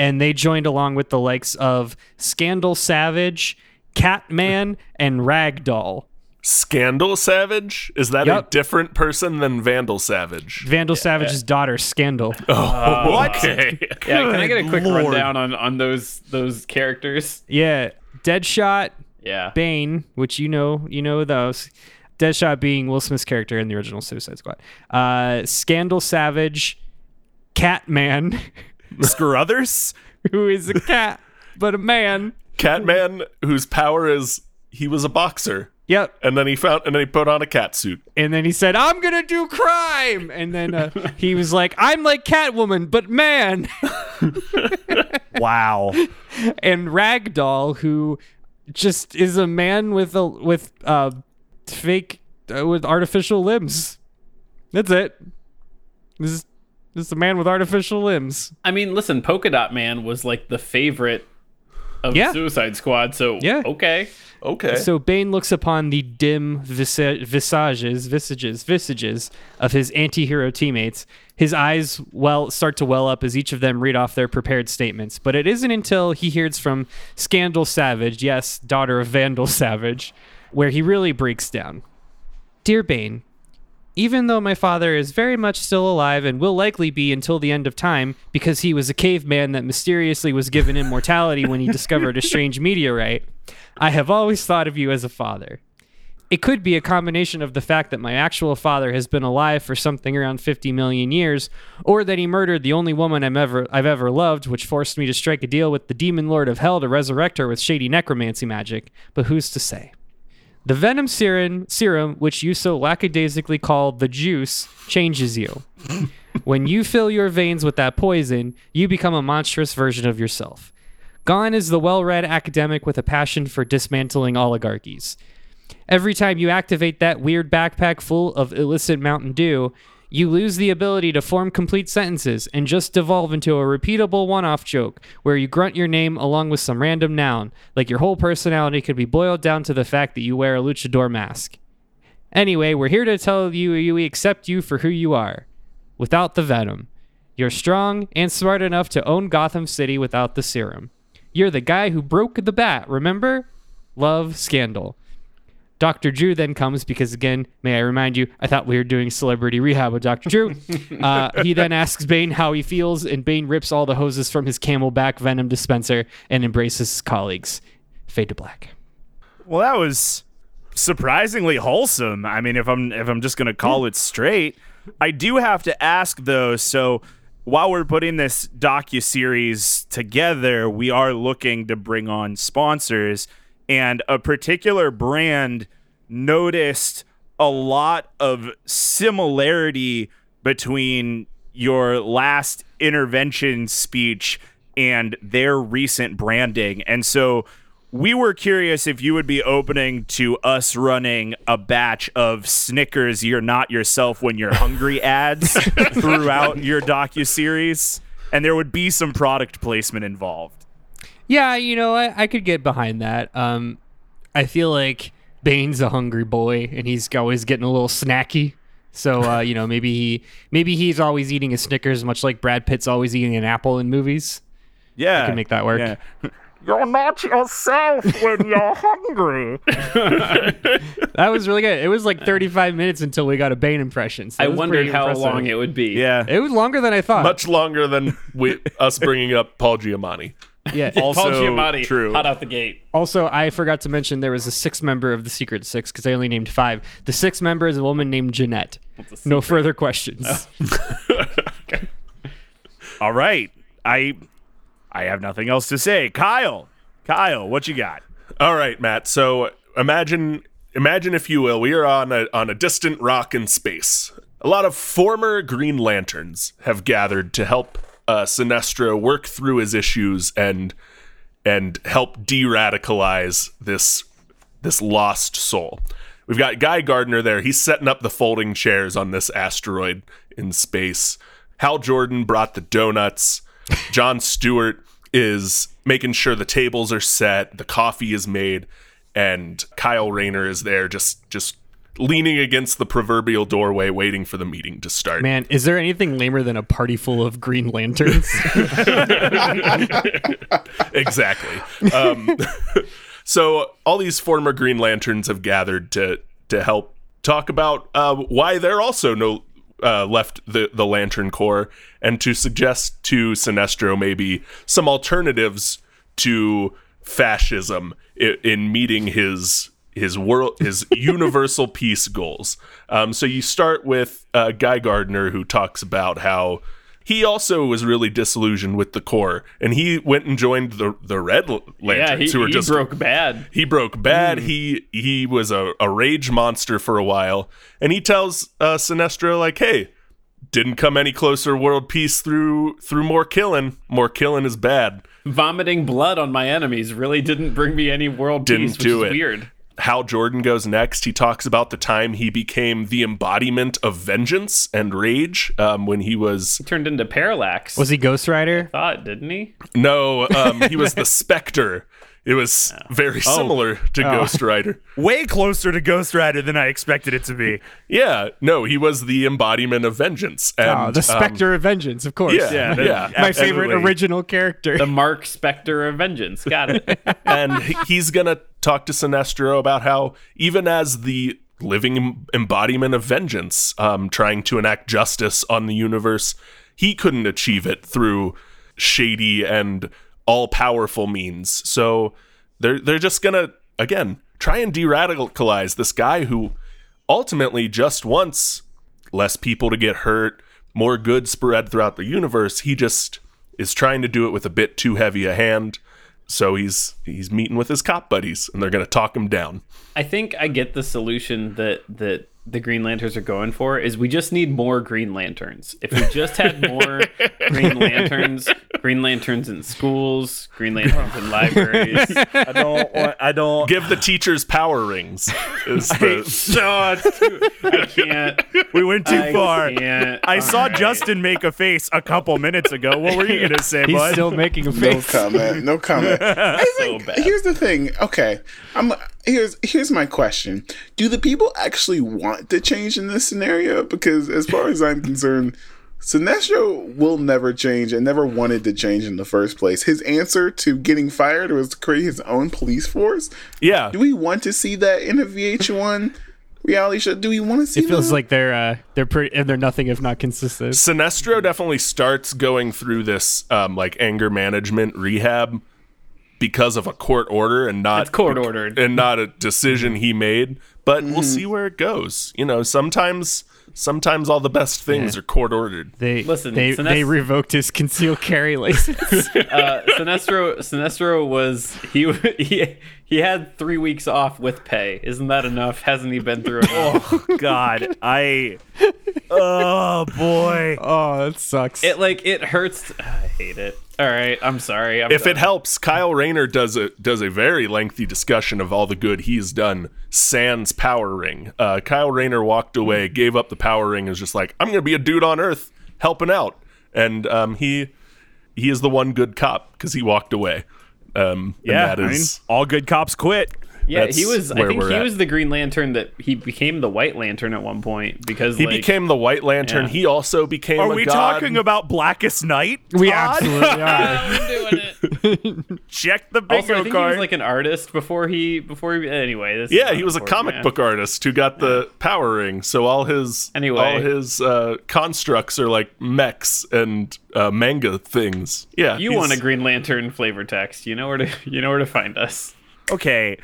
And they joined along with the likes of Scandal Savage, Catman, and Ragdoll. Scandal Savage? Is that Yup. a different person than Vandal Savage? Vandal Savage's daughter, Scandal. [laughs] Oh, What? Okay. [laughs] Yeah, can I get a quick Lord. rundown on on those those characters? Yeah, Deadshot, Yeah. Bane, which you know, you know those. Deadshot being Will Smith's character in the original Suicide Squad. Uh, Scandal Savage, Catman, [laughs] Scruthers? who is a cat but a man. Catman, whose power is he was a boxer, Yep. and then he found and then he put on a cat suit. And then he said, "I'm gonna do crime." And then uh, [laughs] he was like, "I'm like Catwoman, but man." [laughs] Wow. and Ragdoll, who just is a man with a with uh, fake uh, with artificial limbs. That's it. This is this is a man with artificial limbs. I mean, listen, Polka Dot Man was like the favorite of Yeah. Suicide Squad, so Yeah. okay. Okay. So Bane looks upon the dim visa- visages, visages, visages of his anti-hero teammates. His eyes well start to well up as each of them read off their prepared statements. But it isn't until he hears from Scandal Savage, yes, daughter of Vandal [laughs] Savage, where he really breaks down. Dear Bane, even though my father is very much still alive and will likely be until the end of time because he was a caveman that mysteriously was given immortality when he discovered a strange meteorite, I have always thought of you as a father. It could be a combination of the fact that my actual father has been alive for something around 50 million years, or that he murdered the only woman I'm ever, I've ever loved, which forced me to strike a deal with the demon lord of hell to resurrect her with shady necromancy magic. But who's to say? The venom serum, serum, which you so lackadaisically call the juice, changes you. when you fill your veins with that poison, you become a monstrous version of yourself. Gone is the well read academic with a passion for dismantling oligarchies. Every time you activate that weird backpack full of illicit Mountain Dew, you lose the ability to form complete sentences and just devolve into a repeatable one off joke where you grunt your name along with some random noun, like your whole personality could be boiled down to the fact that you wear a luchador mask. Anyway, we're here to tell you we accept you for who you are, without the venom. You're strong and smart enough to own Gotham City without the serum. You're the guy who broke the bat, remember? Love, scandal. Dr. Drew then comes because, again, may I remind you, I thought we were doing celebrity rehab with Dr. Drew. [laughs] uh, he then asks Bane how he feels, and Bane rips all the hoses from his camelback venom dispenser and embraces his colleagues. Fade to black. Well, that was surprisingly wholesome. I mean, if I'm if I'm just gonna call it straight, I do have to ask though. So while we're putting this docu series together, we are looking to bring on sponsors, and a particular brand noticed a lot of similarity between your last intervention speech and their recent branding. And so we were curious if you would be opening to us running a batch of Snickers "You're Not Yourself When You're Hungry" ads [laughs] throughout your docu series, and there would be some product placement involved. Yeah, you know, I, I could get behind that. Um, I feel like Bane's a hungry boy, and he's always getting a little snacky. So uh, you know, maybe he maybe he's always eating a Snickers, much like Brad Pitt's always eating an apple in movies. Yeah, can make that work. Yeah. [laughs] [laughs] You're not yourself when you're hungry. [laughs] That was really good. It was like 35 minutes until we got a Bane impression. so I wondered how impressive. long it would be. Yeah. It was longer than I thought. Much longer than we, us bringing up Paul Giamatti. [laughs] yeah. Also Paul Giamatti, true. hot out the gate. Also, I forgot to mention there was a sixth member of the Secret Six because I only named five. The sixth member is a woman named Jeanette. No further questions. Oh. [laughs] [laughs] All right. I I have nothing else to say. Kyle. Kyle, what you got? All right, Matt. So imagine, imagine if you will, we are on a on a distant rock in space. A lot of former Green Lanterns have gathered to help uh, Sinestro work through his issues and and help de-radicalize this this lost soul. We've got Guy Gardner there. He's setting up the folding chairs on this asteroid in space. Hal Jordan brought the donuts. John Stewart is making sure the tables are set, the coffee is made, and Kyle Rayner is there just just leaning against the proverbial doorway waiting for the meeting to start. Man, is there anything lamer than a party full of Green Lanterns? [laughs] exactly. Um, [laughs] so all these former Green Lanterns have gathered to to help talk about uh, why they're also no uh, left the the Lantern Corps and to suggest to Sinestro maybe some alternatives to fascism in, in meeting his his world his [laughs] universal peace goals. Um, so you start with uh, Guy Gardner who talks about how he also was really disillusioned with the Corps, and he went and joined the the Red Lanterns, Yeah, he, who were just broke bad. he broke bad. He he was a, a rage monster for a while, and he tells uh, Sinestro like, "Hey, didn't come any closer world peace through through more killing. More killing is bad." Vomiting blood on my enemies really didn't bring me any world Didn't peace, which do is it. weird. Hal Jordan goes next. He talks about the time he became the embodiment of vengeance and rage um, when he was he Turned into Parallax. Was he Ghost Rider? thought, didn't he? no, um, he was the [laughs] Spectre. It was very similar to Ghost Rider. [laughs] Way closer to Ghost Rider than I expected it to be. Yeah, no, he was the embodiment of vengeance. And, Oh, the um, Spectre of Vengeance, of course. yeah, Yeah, yeah. that- My favorite original character. The Mark Spectre of Vengeance. Got it. [laughs] and he's gonna talk to Sinestro about how even as the living embodiment of vengeance, um, trying to enact justice on the universe, he couldn't achieve it through shady and all-powerful means. So they're they're just gonna again try and de-radicalize this guy who ultimately just wants less people to get hurt, more good spread throughout the universe. He just is trying to do it with a bit too heavy a hand. So he's he's meeting with his cop buddies and they're going to talk him down. I think I get the solution that that the Green Lanterns are going for is we just need more Green Lanterns. If we just had more Green [laughs] Lanterns, Green Lanterns in schools, Green Lanterns in libraries. I don't want, I don't Give the teachers power rings. Is the, no, it's too, I can't. we went too I far. can't. I saw All right. Justin make a face a couple minutes ago. What were you gonna say, He's bud? still making a No face. comment. No comment. [laughs] I think bad. here's the thing. Okay, I'm here's here's my question: Do the people actually want to change in this scenario? Because as far as I'm concerned, Sinestro will never change and never wanted to change in the first place. His answer to getting fired was to create his own police force. Yeah. Do we want to see that in a VH1 [laughs] reality show? Do we want to see? It feels that? like they're uh, they're pretty and they're nothing if not consistent. Sinestro definitely starts going through this um, like anger management rehab because of a court order and not It's court ordered. and not a decision he made. But we'll see where it goes. You know, sometimes sometimes all the best things Yeah. are court ordered. They Listen, they, Sinest- they revoked his concealed carry [laughs] license. uh, Sinestro Sinestro was he he he had three weeks off with pay. Isn't that enough? Hasn't he been through it? oh God, I. [laughs] Oh boy. oh, that sucks. it like it hurts. I hate it. All right, I'm sorry. I'm If it helps, Kyle Rayner does a does a very lengthy discussion of all the good he's done. Sans power ring. Uh, Kyle Rayner walked away, gave up the power ring, and was just like, "I'm gonna be a dude on Earth, helping out." And um, he he is the one good cop because he walked away. Um, and Yeah, that I mean, all good cops quit. Yeah, that's he was. I think he at. was the Green Lantern that he became the White Lantern at one point because he like, became the White Lantern. Yeah. He also became. Are a we god. talking about Blackest Night? we Todd? absolutely [laughs] are. I'm doing it. [laughs] check the Also, I bingo think he was like an artist before he before he. Anyway, this Yeah, he was a comic man. book artist who got the power ring. So all his Anyway. all his uh, constructs are like mechs and uh, manga things. Yeah, You want a Green Lantern flavor text? You know where to [laughs] you know where to find us. okay, D-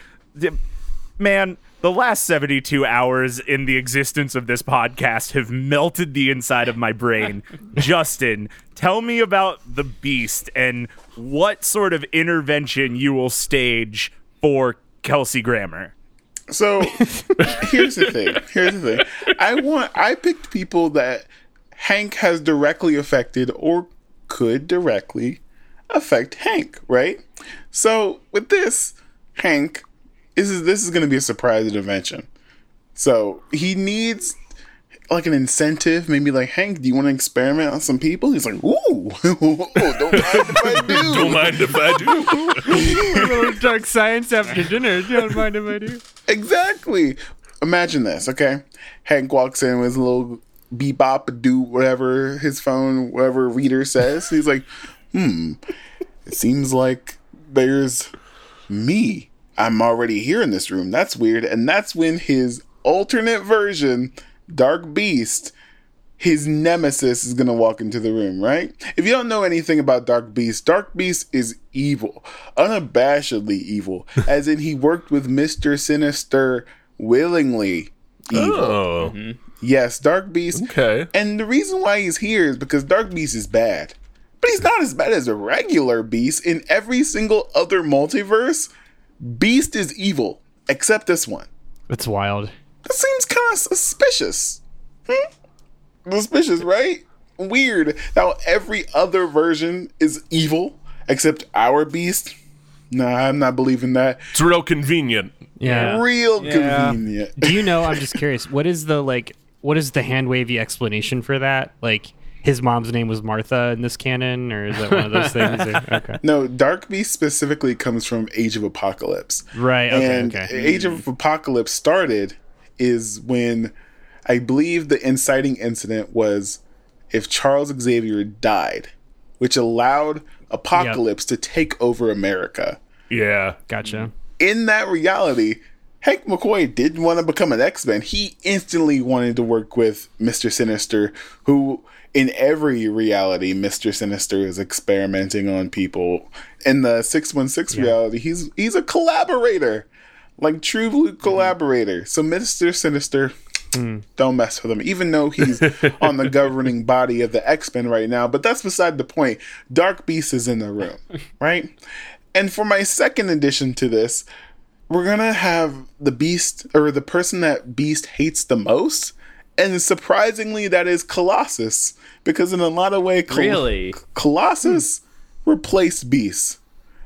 man, the last 72 hours in the existence of this podcast have melted the inside of my brain. [laughs] Justin, tell me about the beast and what sort of intervention you will stage for Kelsey Grammer. So here's the thing. Here's the thing. I want. I picked people that Hank has directly affected or could directly affect Hank. Right. So with this, Hank, this is this is going to be a surprise intervention. So he needs like an incentive, maybe like Hank, do you want to experiment on some people? He's like, ooh, [laughs] don't mind if I do. [laughs] Don't mind if I do. little dark science after dinner. Don't mind if I do. Exactly. Imagine this, okay? Hank walks in with his little bebop do whatever his phone, whatever reader says. He's like, hmm, it seems like there's me. I'm already here in this room. That's weird. And that's when his alternate version, Dark Beast, his nemesis is gonna walk into the room, right? If you don't know anything about Dark Beast, Dark Beast is evil, unabashedly evil, [laughs] as in he worked with Mister Sinister willingly. Evil. Oh, mm-hmm. Yes, Dark Beast. okay. And the reason why he's here is because Dark Beast is bad. But he's not as bad as a regular Beast. In every single other multiverse, Beast is evil, except this one. That's wild. That seems kind of suspicious. Hmm? Suspicious, right? Weird Now every other version is evil except our beast. Nah, I'm not believing that. It's real convenient. Yeah. Real Yeah. convenient. Do you know? I'm just curious. What is the like? What is the hand wavy explanation for that? Like, his mom's name was Martha in this canon, or is that one of those things? Or- [laughs] okay. No, Dark Beast specifically comes from Age of Apocalypse. Right. Okay. and okay. Age of Apocalypse started is when I believe the inciting incident was if Charles Xavier died, which allowed Apocalypse to take over America. Yeah. Gotcha. In that reality, Hank McCoy didn't want to become an X Men. He instantly wanted to work with Mr. Sinister, who in every reality, Mr. Sinister is experimenting on people. In the 616 reality, he's he's a collaborator. Like true blue mm-hmm. collaborator. So Mr. Sinister hmm. don't mess with him, even though he's [laughs] on the governing body of the X Men right now. But that's beside the point. Dark Beast is in the room, [laughs] right? And for my second addition to this, we're gonna have the Beast or the person that Beast hates the most, and surprisingly, that is Colossus, because in a lot of ways, Col- Really? Colossus hmm. replaced Beast.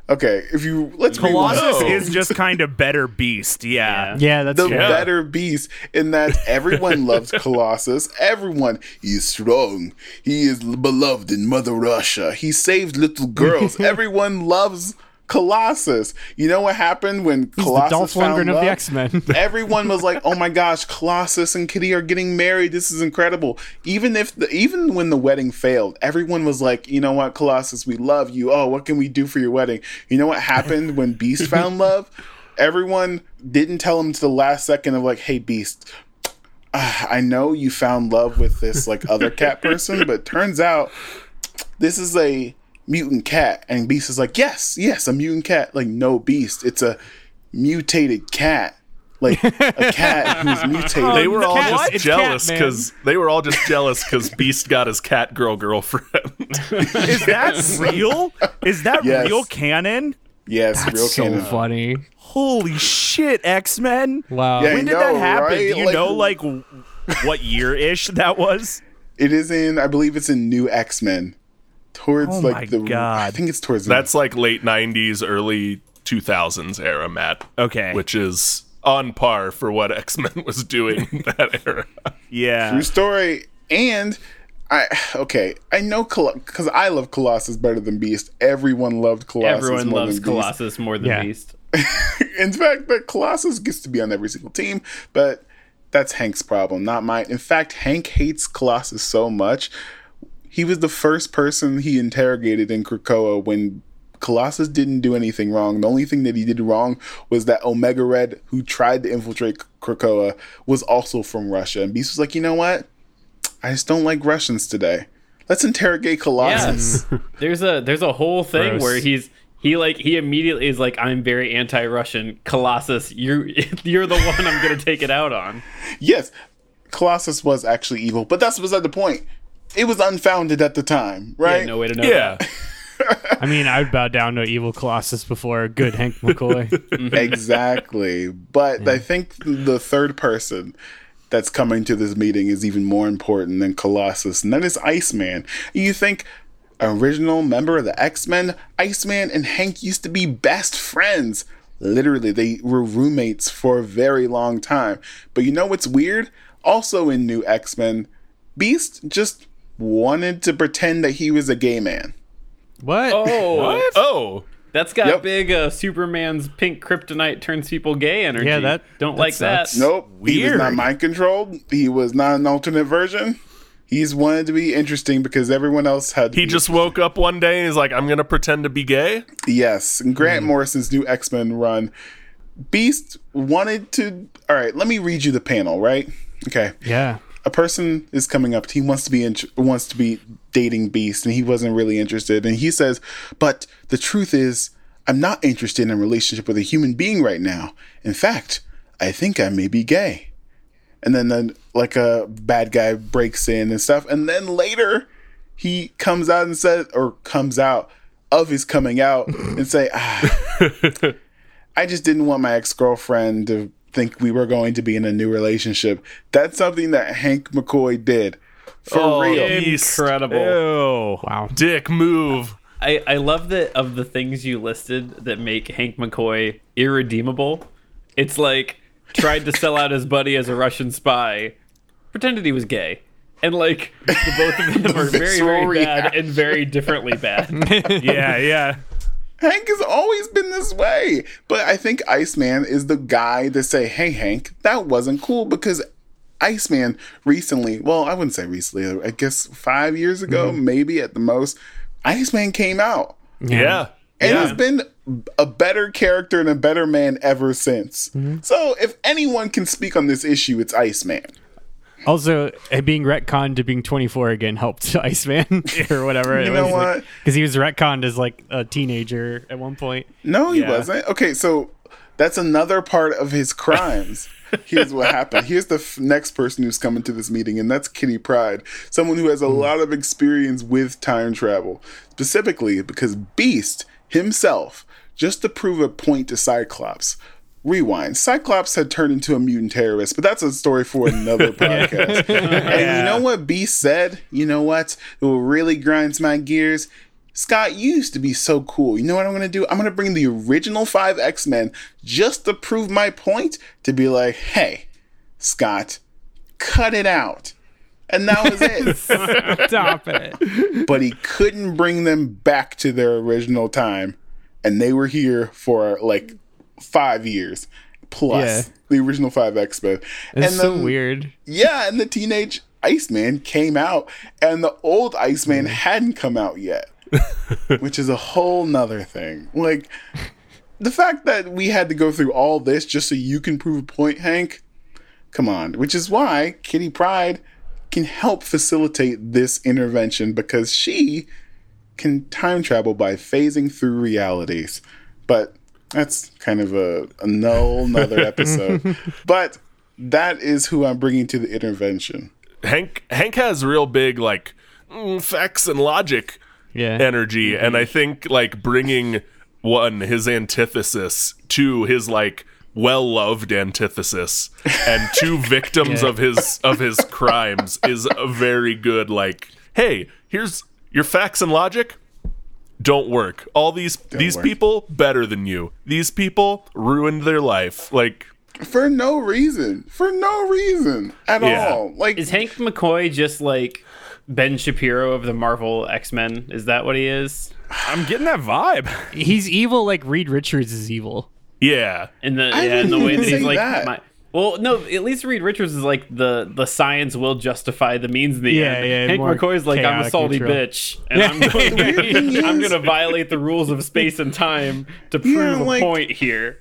Okay, if you let's. Colossus Oh. is just [laughs] kind of better beast. Yeah. Yeah, that's the true. better beast in that everyone [laughs] loves Colossus. Everyone, he is strong. He is beloved in Mother Russia. He saves little girls. [laughs] everyone loves Colossus. You know what happened when He's Colossus the Dolph found Lundgren of love? the X Men. [laughs] Everyone was like, "Oh my gosh, Colossus and Kitty are getting married. This is incredible." Even if the, even when the wedding failed, everyone was like, "You know what, Colossus, we love you. Oh, what can we do for your wedding?" You know what happened when Beast found [laughs] love? Everyone didn't tell him to the last second of like, "Hey, Beast, ah, I know you found love with this like other cat person, but turns out this is a mutant cat." And Beast is like, "Yes, yes, a mutant cat." Like, no, Beast, it's a mutated cat. Like a [laughs] cat who's mutated. They were um, all cat- just it's jealous because they were all just jealous because Beast got his cat girl girlfriend. [laughs] Is that [laughs] real? Is that Yes. real canon? yes, That's real so canon. funny. Holy shit, X Men! Wow. Yeah, When did know, that happen? right? Do you Like- know like what year ish that was? It is in, I believe it's in New X Men. Towards Oh like my the, God. I think it's towards the, That's like late '90s, early 2000s era, Matt. Okay. which is on par for what X Men was doing [laughs] that era. Yeah. true story. And I okay, I know because I love Colossus better than Beast. Everyone loved Colossus. Everyone more loves than Beast. Colossus more than Yeah. Beast. [laughs] In fact, that Colossus gets to be on every single team, but that's Hank's problem, not mine. In fact, Hank hates Colossus so much. He was the first person he interrogated in Krakoa when Colossus didn't do anything wrong. The only thing that he did wrong was that Omega Red, who tried to infiltrate Krakoa, was also from Russia. And Beast was like, you know what? I just don't like Russians today. Let's interrogate Colossus. [laughs] There's a there's a whole thing Gross. where he's he like he immediately is like I'm very anti-Russian. Colossus, you [laughs] you're the one I'm gonna take it out on. Yes, Colossus was actually evil, but that's beside the point. It was unfounded at the time, right? Yeah, no way to know. Yeah. [laughs] I mean, I would bow down to evil Colossus before a good Hank McCoy. [laughs] [laughs] exactly. But I think the third person that's coming to this meeting is even more important than Colossus, and that is Iceman. You think original member of the X-Men, Iceman and Hank used to be best friends. Literally, they were roommates for a very long time. But you know what's weird? Also in New X-Men, Beast just wanted to pretend that he was a gay man. what? Oh, Oh, that's got Yep. big uh, Superman's pink kryptonite turns people gay energy. Yeah, that- don't that like sucks. that. Nope. He was not mind controlled. He was not an alternate version. He's wanted to be interesting because everyone else had. To he be just woke up one day and he's like, "I'm gonna pretend to be gay." yes. And Grant Morrison's new X Men run, Beast wanted to. All right, let me read you the panel. Right? Okay. Yeah. A person is coming up. He wants to be in, wants to be dating Beast, and he wasn't really interested. And he says, "But the truth is, I'm not interested in a relationship with a human being right now. In fact, I think I may be gay." and then then like a bad guy breaks in and stuff and then later he comes out and says or comes out of his coming out [laughs] and say ah, i just didn't want my ex-girlfriend to think we were going to be in a new relationship that's something that hank mccoy did for Oh, real Incredible. Ew. Wow. Dick move. I, I love that of the things you listed that make Hank McCoy irredeemable. It's like tried to sell out his buddy as a Russian spy, pretended he was gay, and like the both of them [laughs] are very very bad reaction. and very differently bad. [laughs] Yeah, yeah. Hank has always been this way. But I think Iceman is the guy to say, hey, Hank, that wasn't cool because Iceman recently, well, I wouldn't say recently, I guess five years ago, mm-hmm. maybe at the most, Iceman came out Yeah. and yeah. has been a better character and a better man ever since. Mm-hmm. So if anyone can speak on this issue, it's Iceman. Also, being retconned to being 24 again helped [laughs] Iceman [laughs] or whatever. You know what? Because he was retconned as like a teenager at one point. No, he Yeah. wasn't. Okay, so that's another part of his crimes. [laughs] Here's what happened. Here's the f- next person who's coming to this meeting, and that's Kitty Pryde, someone who has a hmm. lot of experience with time travel, specifically because Beast himself, just to prove a point to Cyclops. Rewind. Cyclops had turned into a mutant terrorist, but that's a story for another [laughs] podcast. [laughs] And you know what Beast said? You know what? It really grinds my gears. Scott, you used to be so cool. You know what I'm going to do? I'm going to bring the original five X Men just to prove my point to be like, hey, Scott, cut it out. And that was it. [laughs] Stop it. but he couldn't bring them back to their original time. and they were here for like five years plus Yeah. the original five X Men. It's and so weird. Yeah, and the teenage Iceman came out, and the old Iceman hadn't come out yet, [laughs] which is a whole nother thing. Like the fact that we had to go through all this just so you can prove a point, Hank. Come on, which is why Kitty Pryde can help facilitate this intervention because she can time travel by phasing through realities. But that's kind of a, a no another [laughs] episode. but that is who I'm bringing to the intervention. Hank Hank has real big like mm, facts and logic Yeah. energy, and I think like bringing one his antithesis to his like well loved antithesis and two [laughs] victims Yeah. of his of his crimes is a very good like hey here's your facts and logic don't work all these these work. people better than you these people ruined their life like For no reason. For no reason at Yeah. all. Like Is Hank McCoy just like Ben Shapiro of the Marvel X Men? Is that what he is? I'm getting that vibe. He's evil like Reed Richards is evil. yeah In the I yeah, in the way that he's like that. my. Well, no. At least Reed Richards is like the the science will justify the means in the Yeah, end. yeah, Hank more McCoy's like I'm a salty neutral. bitch, and I'm going [laughs] to, [laughs] I'm going to violate the rules of space and time to prove like- a point here.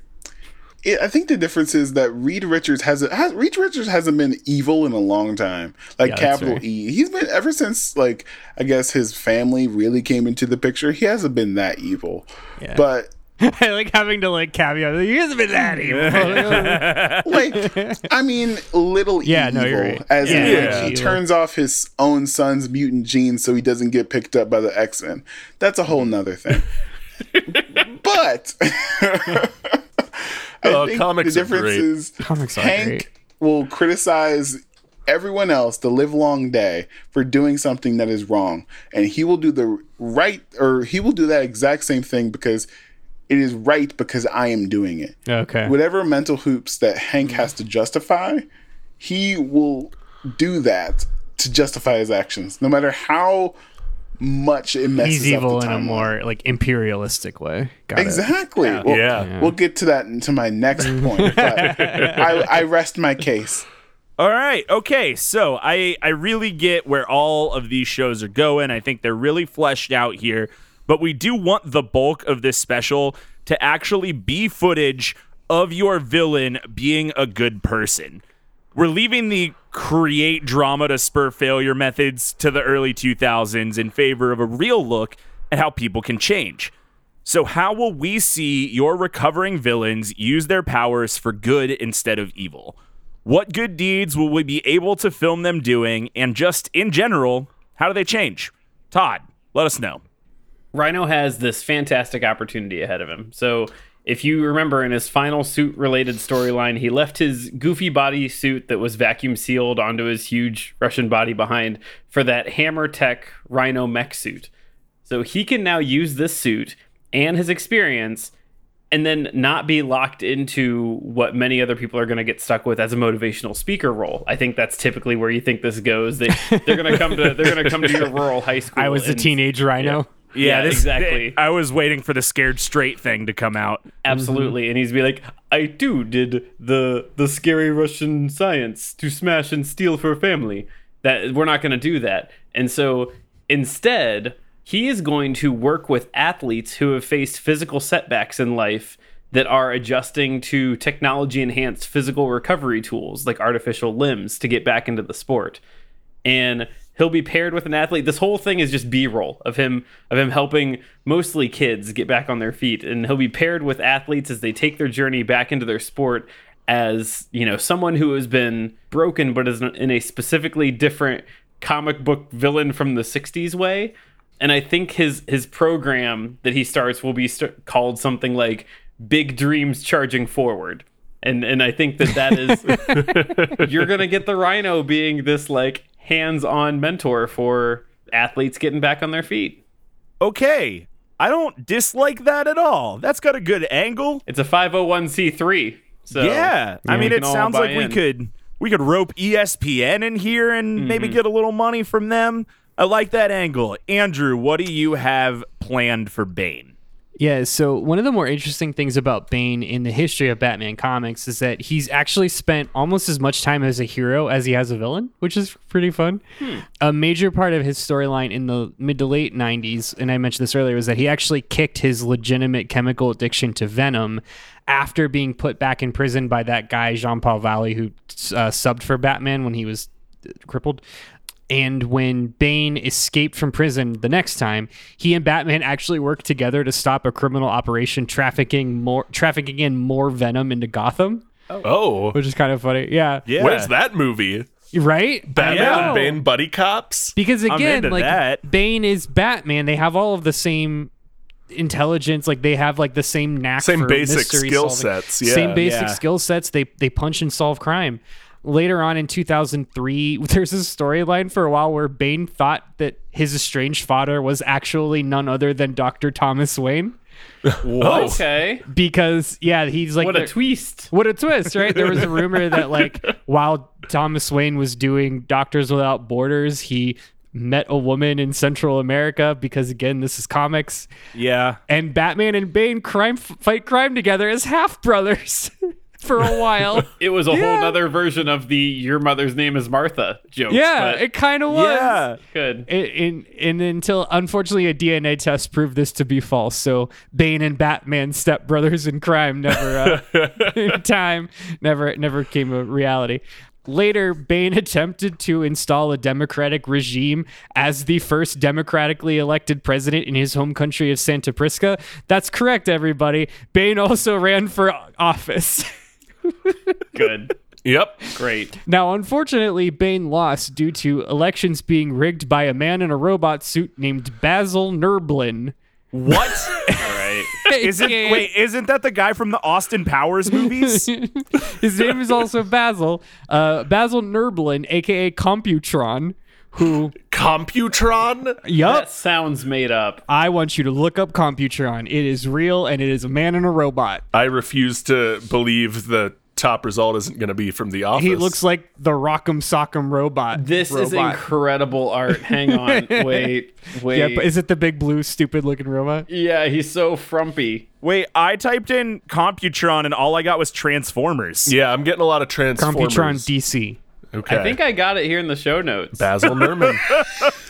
it, I think the difference is that Reed Richards hasn't has, Reed Richards hasn't been evil in a long time. Like Yeah, capital fair. E. He's been ever since like I guess his family really came into the picture. He hasn't been that evil. Yeah. But [laughs] I like having to like caveat. He hasn't been that [laughs] evil. [laughs] like I mean little Yeah, evil no, you're right. as in Yeah. like, Yeah. he turns off his own son's mutant genes so he doesn't get picked up by the X-Men. That's a whole nother thing. but I Oh, think comics the are great. difference is Comics are Hank great. will criticize everyone else the live long day for doing something that is wrong and he will do the right or he will do that exact same thing because it is right because I am doing it okay. whatever mental hoops that Hank has to justify, he will do that to justify his actions, no matter how much it messes He's up evil the in a more like imperialistic way. Got it. exactly. Well, Yeah. we'll get to that into my next [laughs] point, but I, I rest my case. All right. Okay. So I I really get where all of these shows are going. I think they're really fleshed out here, but we do want the bulk of this special to actually be footage of your villain being a good person. We're leaving the create drama to spur failure methods to the early 2000s in favor of a real look at how people can change. So, how will we see your recovering villains use their powers for good instead of evil? What good deeds will we be able to film them doing? And just in general, how do they change? Todd, let us know. Rhino has this fantastic opportunity ahead of him. So, if you remember in his final suit related storyline, he left his goofy body suit that was vacuum sealed onto his huge Russian body behind for that Hammer Tech Rhino mech suit. So, he can now use this suit and his experience and then not be locked into what many other people are going to get stuck with as a motivational speaker role. I think that's typically where you think this goes. They they're going to come to they're going to come to your rural high [laughs] school. I was and- teenage rhino. Yeah, exactly. [laughs] I was waiting for the scared straight thing to come out. Absolutely, and he's be like, "I too did the the scary Russian science to smash and steal for a family." That we're not going to do that, and so instead, he is going to work with athletes who have faced physical setbacks in life that are adjusting to technology enhanced physical recovery tools like artificial limbs to get back into the sport and he'll be paired with an athlete. This whole thing is just B-roll of him of him helping mostly kids get back on their feet, and he'll be paired with athletes as they take their journey back into their sport as you know someone who has been broken but is in a specifically different comic book villain from the 60s way. And i think his his program that he starts will be st- called something like big dreams charging forward. And and i think that that is [laughs] [laughs] you're gonna get the rhino being this like hands-on mentor for athletes getting back on their feet Okay. I don't dislike that at all. That's got a good angle. it's a 501c3 so yeah. I mean, it sounds like we could we could rope ESPN in here and maybe Mm-hmm. get a little money from them. I like that angle. Andrew, what do you have planned for Bane? Yeah, so one of the more interesting things about Bane in the history of Batman comics is that he's actually spent almost as much time as a hero as he has a villain, which is pretty fun. A major part of his storyline in the mid to late 90s, and I mentioned this earlier, was that he actually kicked his legitimate chemical addiction to Venom after being put back in prison by that guy, Jean Paul Valley, who uh, subbed for Batman when he was uh, crippled. And when Bane escaped from prison the next time, he and Batman actually worked together to stop a criminal operation trafficking more trafficking in more venom into Gotham, Oh, which is kind of funny. Yeah. Yeah. where's that movie? Right? Batman and. Bane buddy cops. Because again, like that. Bane is Batman. They have all of the same intelligence. Like they have like the same knack, Same for basic mystery skill solving. sets, yeah. Same basic Yeah. skill sets. They they punch and solve crime. Later on in 2003, [laughs] there's a storyline for a while where Bane thought that his estranged father was actually none other than Dr. Thomas Wayne. Oh, Okay. Because yeah, he's like What a twist. what a twist, right? There was a rumor [laughs] that like while Thomas Wayne was doing Doctors Without Borders, he met a woman in Central America because again, this is comics. Yeah. And Batman and Bane crime fight crime together as half brothers [laughs] for a while. [laughs] It was a Yeah. whole nother version of the "Your mother's name is Martha" joke. yeah, but it kind of was. Yeah. good. In, in, and until unfortunately a DNA test proved this to be false. So Bane and Batman, stepbrothers in crime, never uh, [laughs] in time, never never came a reality. Later, Bane attempted to install a democratic regime as the first democratically elected president in his home country of Santa Prisca. That's correct, everybody. Bane also ran for office. [laughs] [laughs] Good. Yep. Great. Now, unfortunately, Bane lost due to elections being rigged by a man in a robot suit named Basil Nerblin. What? [laughs] All right. isn't wait, isn't that the guy from the Austin Powers movies? [laughs] His name is also Basil. Uh, Basil Nerblin, aka Computron, who, Computron. yup, That sounds made up. I want you to look up Computron. It is real and it is a man and a robot. I refuse to believe the top result isn't going to be from The Office. He looks like the Rock'em Sock'em robot. This is incredible art. Hang on. [laughs] Wait. Wait. Yeah, but is it the big blue, stupid looking robot? Yeah, he's so frumpy. wait, I typed in Computron and all I got was Transformers. Yeah, I'm getting a lot of Transformers. Computron DC. Okay. I think I got it here in the show notes. Basil Nerman. [laughs]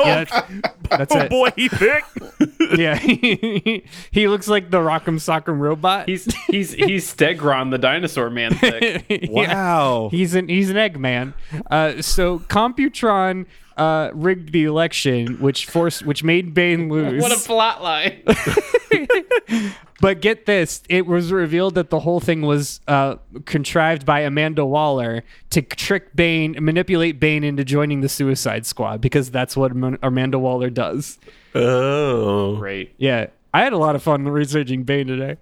Yeah, that's, [laughs] that's Oh it. boy, he thick. [laughs] Yeah, he looks like the Rock'em Sock'em robot. He's he's he's Stegron, the dinosaur man. Thick. Wow. he's an he's an Eggman. Uh, so Computron uh, rigged the election, which forced which made Bane lose. [laughs] what a plot line. [laughs] but get this, it was revealed that the whole thing was uh, contrived by Amanda Waller to trick Bane, manipulate Bane into joining the Suicide Squad because that's what Am- Amanda Waller does. oh. Great. Yeah, I had a lot of fun researching Bane today.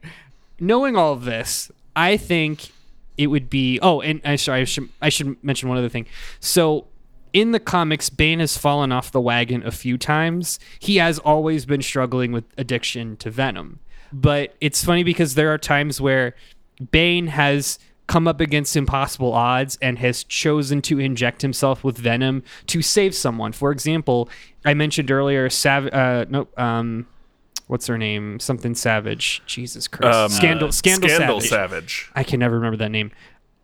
Knowing all of this, I think it would be. Oh, and I sorry, I should I should mention one other thing. So. In the comics, Bane has fallen off the wagon a few times. He has always been struggling with addiction to Venom. But it's funny because there are times where Bane has come up against impossible odds and has chosen to inject himself with venom to save someone. For example, I mentioned earlier, Sav- uh, no, um, what's her name? Something Savage. Jesus Christ. Um, Scandal, Scandal, Scandal Savage. Savage. I can never remember that name.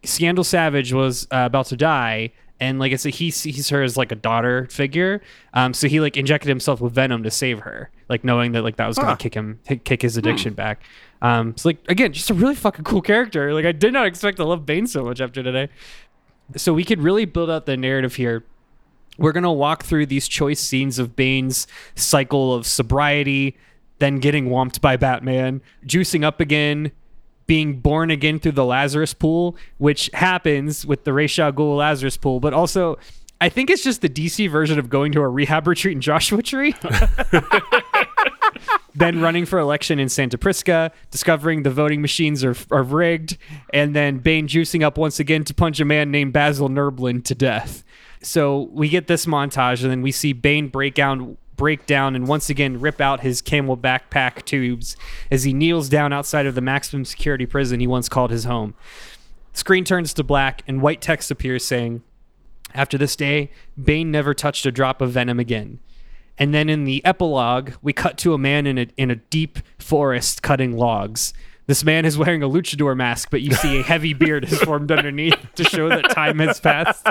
Scandal Savage was uh, about to die, and like I said, he sees her as like a daughter figure. Um, so he like injected himself with venom to save her, like knowing that like that was gonna kick him, kick his addiction back. Um, so like again, just a really fucking cool character. Like I did not expect to love Bane so much after today. So we could really build out the narrative here we're going to walk through these choice scenes of Bane's cycle of sobriety, then getting whomped by Batman, juicing up again, being born again through the Lazarus pool, which happens with the Ra's al Ghul Lazarus pool, but also I think it's just the DC version of going to a rehab [laughs] retreat in Joshua Tree. [laughs] then running for election in Santa Prisca, discovering the voting machines are, are rigged, and then Bane juicing up once again to punch a man named Basil Nerblin to death. So we get this montage, and then we see Bane break down, break down, and once again rip out his camel backpack tubes as he kneels down outside of the maximum security prison he once called his home. Screen turns to black, and white text appears saying, "After this day, Bane never touched a drop of venom again." And then in the epilogue, we cut to a man in a in a deep forest cutting logs. This man is wearing a luchador mask, but you see a heavy beard has formed underneath to show that time has passed.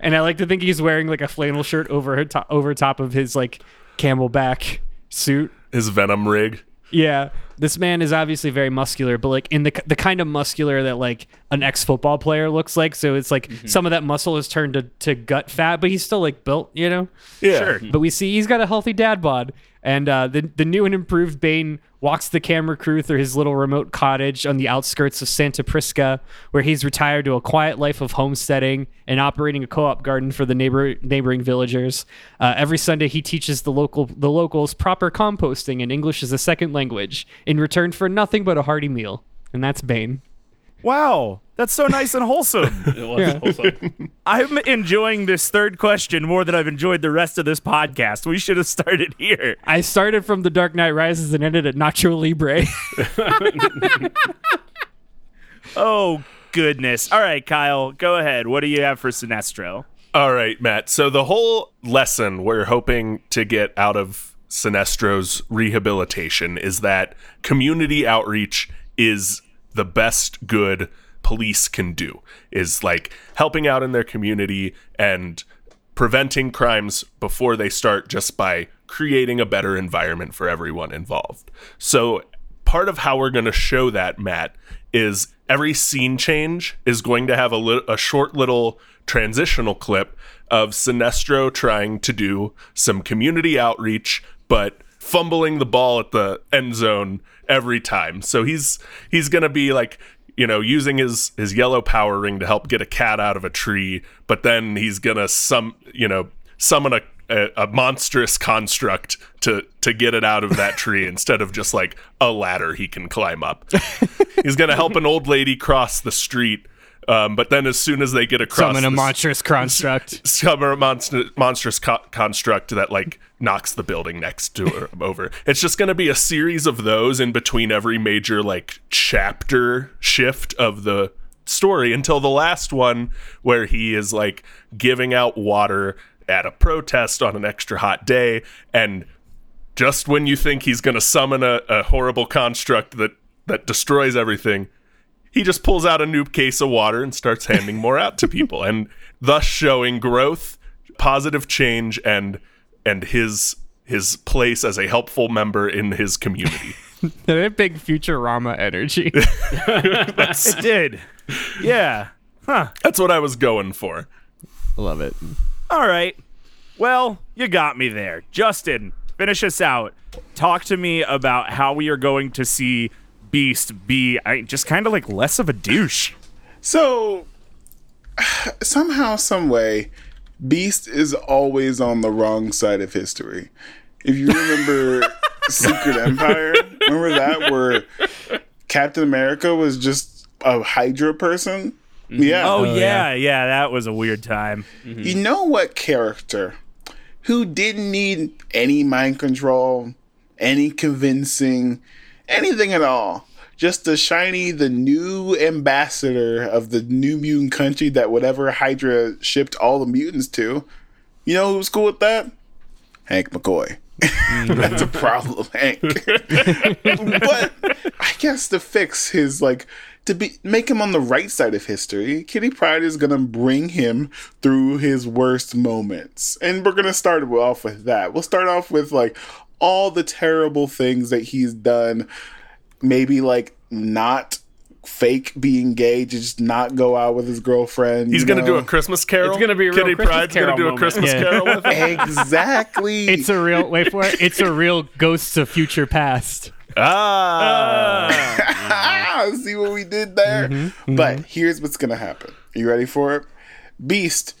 And I like to think he's wearing like a flannel shirt over to- over top of his like camelback suit. His Venom rig. Yeah, this man is obviously very muscular, but like in the the kind of muscular that like an ex football player looks like. So it's like mm-hmm. some of that muscle is turned to, to gut fat, but he's still like built, you know. Yeah. Sure. But we see he's got a healthy dad bod, and uh, the the new and improved Bane walks the camera crew through his little remote cottage on the outskirts of Santa Prisca, where he's retired to a quiet life of homesteading and operating a co-op garden for the neighbor neighboring villagers. Uh, every Sunday, he teaches the local the locals proper composting and English as a second language in return for nothing but a hearty meal, and that's Bane. Wow, that's so nice and wholesome. [laughs] It was wholesome. I'm enjoying this third question more than I've enjoyed the rest of this podcast. We should have started here. I started from The Dark Knight Rises and ended at Nacho Libre. [laughs] Oh, goodness. All right, Kyle, go ahead. What do you have for Sinestro? All right, Matt. So the whole lesson we're hoping to get out of Sinestro's rehabilitation is that community outreach is the best good police can do. Is like helping out in their community and preventing crimes before they start just by creating a better environment for everyone involved. So part of how we're going to show that Matt is every scene change is going to have a, li- a short little transitional clip of Sinestro trying to do some community outreach but fumbling the ball at the end zone every time. So he's he's going to be like you know using his his yellow power ring to help get a cat out of a tree, but then he's going to some you know summon a a, a monstrous construct to to get it out of that tree [laughs] instead of just like a ladder he can climb up. [laughs] He's gonna help an old lady cross the street, um, but then as soon as they get across, Summon a the- monstrous construct. [laughs] summon a monster, monstrous co- construct that like knocks the building next to her [laughs] over. It's just going to be a series of those in between every major like chapter shift of the story until the last one where he is like giving out water at a protest on an extra hot day and just when you think he's going to summon a, a horrible construct that that destroys everything he just pulls out a new case of water and starts handing more out to people and thus showing growth positive change and and his his place as a helpful member in his community [laughs] They're big Futurama energy. [laughs] It did. Yeah. Huh. that's what i was going for Love it. All right. Well, you got me there. Justin, finish us out. Talk to me about how we are going to see Beast be I, just kind of like less of a douche. So [sighs] somehow, some way, Beast is always on the wrong side of history. If you remember [laughs] Secret Empire, remember that where Captain America was just a Hydra person? Mm-hmm. Yeah. Oh, oh yeah, yeah, that was a weird time. Mm-hmm. You know what character who didn't need any mind control, any convincing, anything at all? Just the shiny, the new ambassador of the new mutant country that whatever Hydra shipped all the mutants to. You know who's cool with that? Hank McCoy. [laughs] That's a problem, Hank. [laughs] but I guess to fix his like to be make him on the right side of history, Kitty Pryde is gonna bring him through his worst moments. And we're gonna start off with that. We'll start off with like all the terrible things that he's done. Maybe like not fake being gay, just not go out with his girlfriend. he's gonna know? do a christmas carol It's gonna be a real kitty Christmas pride's Carol gonna do a moment. christmas Yeah. carol with him exactly. [laughs] It's a real wait for it. It's a real ghosts of future past. ah ah, [laughs] see what we did there? But here's what's gonna happen. Are you ready for it? Beast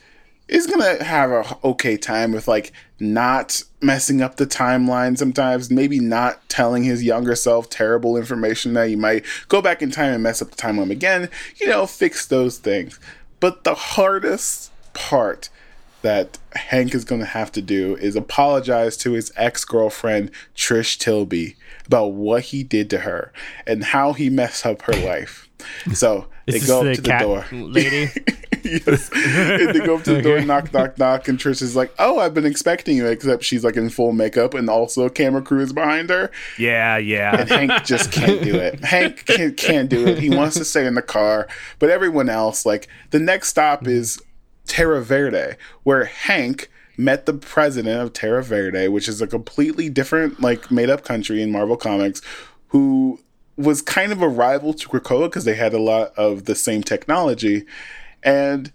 is gonna have a okay time with like not messing up the timeline sometimes, maybe not telling his younger self terrible information that you might go back in time and mess up the timeline again, you know, fix those things. But the hardest part that Hank is going to have to do is apologize to his ex girlfriend, Trish Tilby, about what he did to her and how he messed up her life. So [laughs] they go up the to the door. lady? [laughs] yes. And they go up to the door, knock, knock, knock, and Trish is like, "Oh, I've been expecting you," except she's like in full makeup, and also a camera crew is behind her. Yeah, yeah. And Hank just can't do it. [laughs] Hank can't, can't do it. He wants to stay in the car, but everyone else, like the next stop is Terra Verde, where Hank met the president of Terra Verde, which is a completely different, like, made up country in Marvel Comics, who was kind of a rival to Krakoa because they had a lot of the same technology. And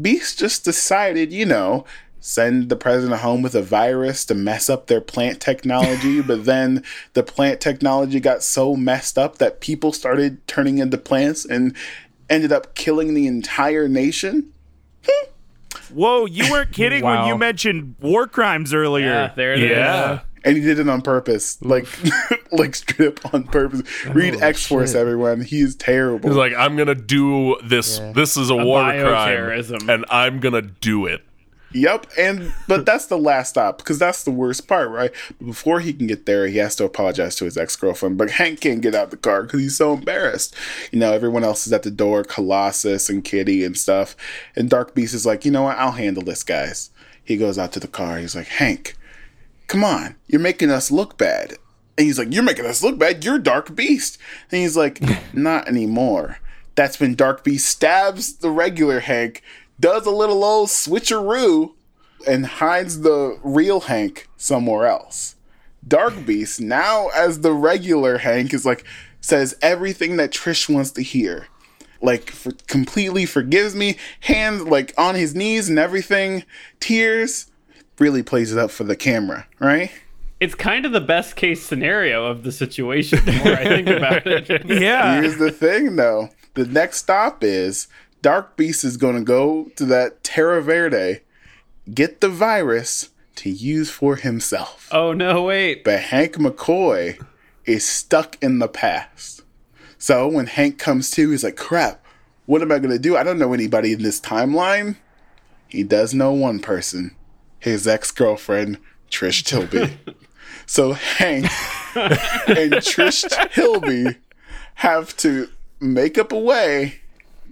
Beast just decided, you know, send the president home with a virus to mess up their plant technology. [laughs] but then the plant technology got so messed up that people started turning into plants and ended up killing the entire nation. Hmm. Whoa, you weren't kidding when you mentioned war crimes earlier. Yeah, there it is. Yeah. And he did it on purpose, like, [laughs] like straight up on purpose. Oh, Read X Force, everyone. He is terrible. He's like, I'm gonna do this. This is a, war crime, bioterrorism. and I'm gonna do it. Yep, and but [laughs] that's the last stop because that's the worst part, right? Before he can get there, he has to apologize to his ex girlfriend. But Hank can't get out the car because he's so embarrassed. You know, everyone else is at the door, Colossus and Kitty and stuff. And Dark Beast is like, you know what? I'll handle this, guys. He goes out to the car. He's like, Hank, come on, you're making us look bad. And he's like, You're making us look bad. You're Dark Beast. And he's like, [laughs] Not anymore. That's when Dark Beast stabs the regular Hank, does a little old switcheroo, and hides the real Hank somewhere else. Dark Beast, now as the regular Hank, is like, says everything that Trish wants to hear. Like, for, completely forgives me, hands like on his knees and everything, tears, really plays it up for the camera, right? It's kind of the best case scenario of the situation. The more I think about it, [laughs] Yeah. Here's the thing, though. The next stop is Dark Beast is going to go to that Terra Verde, get the virus to use for himself. oh no, wait. But Hank McCoy is stuck in the past. So when Hank comes to, he's like, crap, what am I going to do? I don't know anybody in this timeline. He does know one person his ex girlfriend, Trish Tilby. [laughs] so Hank and Trish Tilby have to make up a way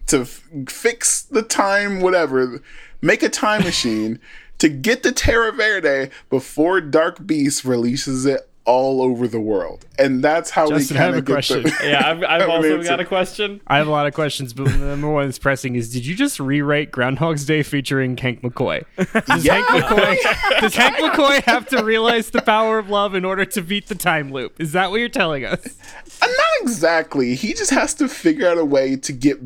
to f- fix the time, whatever, make a time machine to get the Terra Verde before Dark Beast releases it all over the world. And that's how Justin, we I kind have a of question. the. [laughs] Yeah, I've, I've [laughs] also answer. got a question. I have a lot of questions, but the number one that's pressing is: Did you just rewrite Groundhog's Day featuring Hank McCoy? Does Hank McCoy [laughs] does Hank McCoy have to realize the power of love in order to beat the time loop? Is that what you're telling us? Uh, Not exactly. He just has to figure out a way to get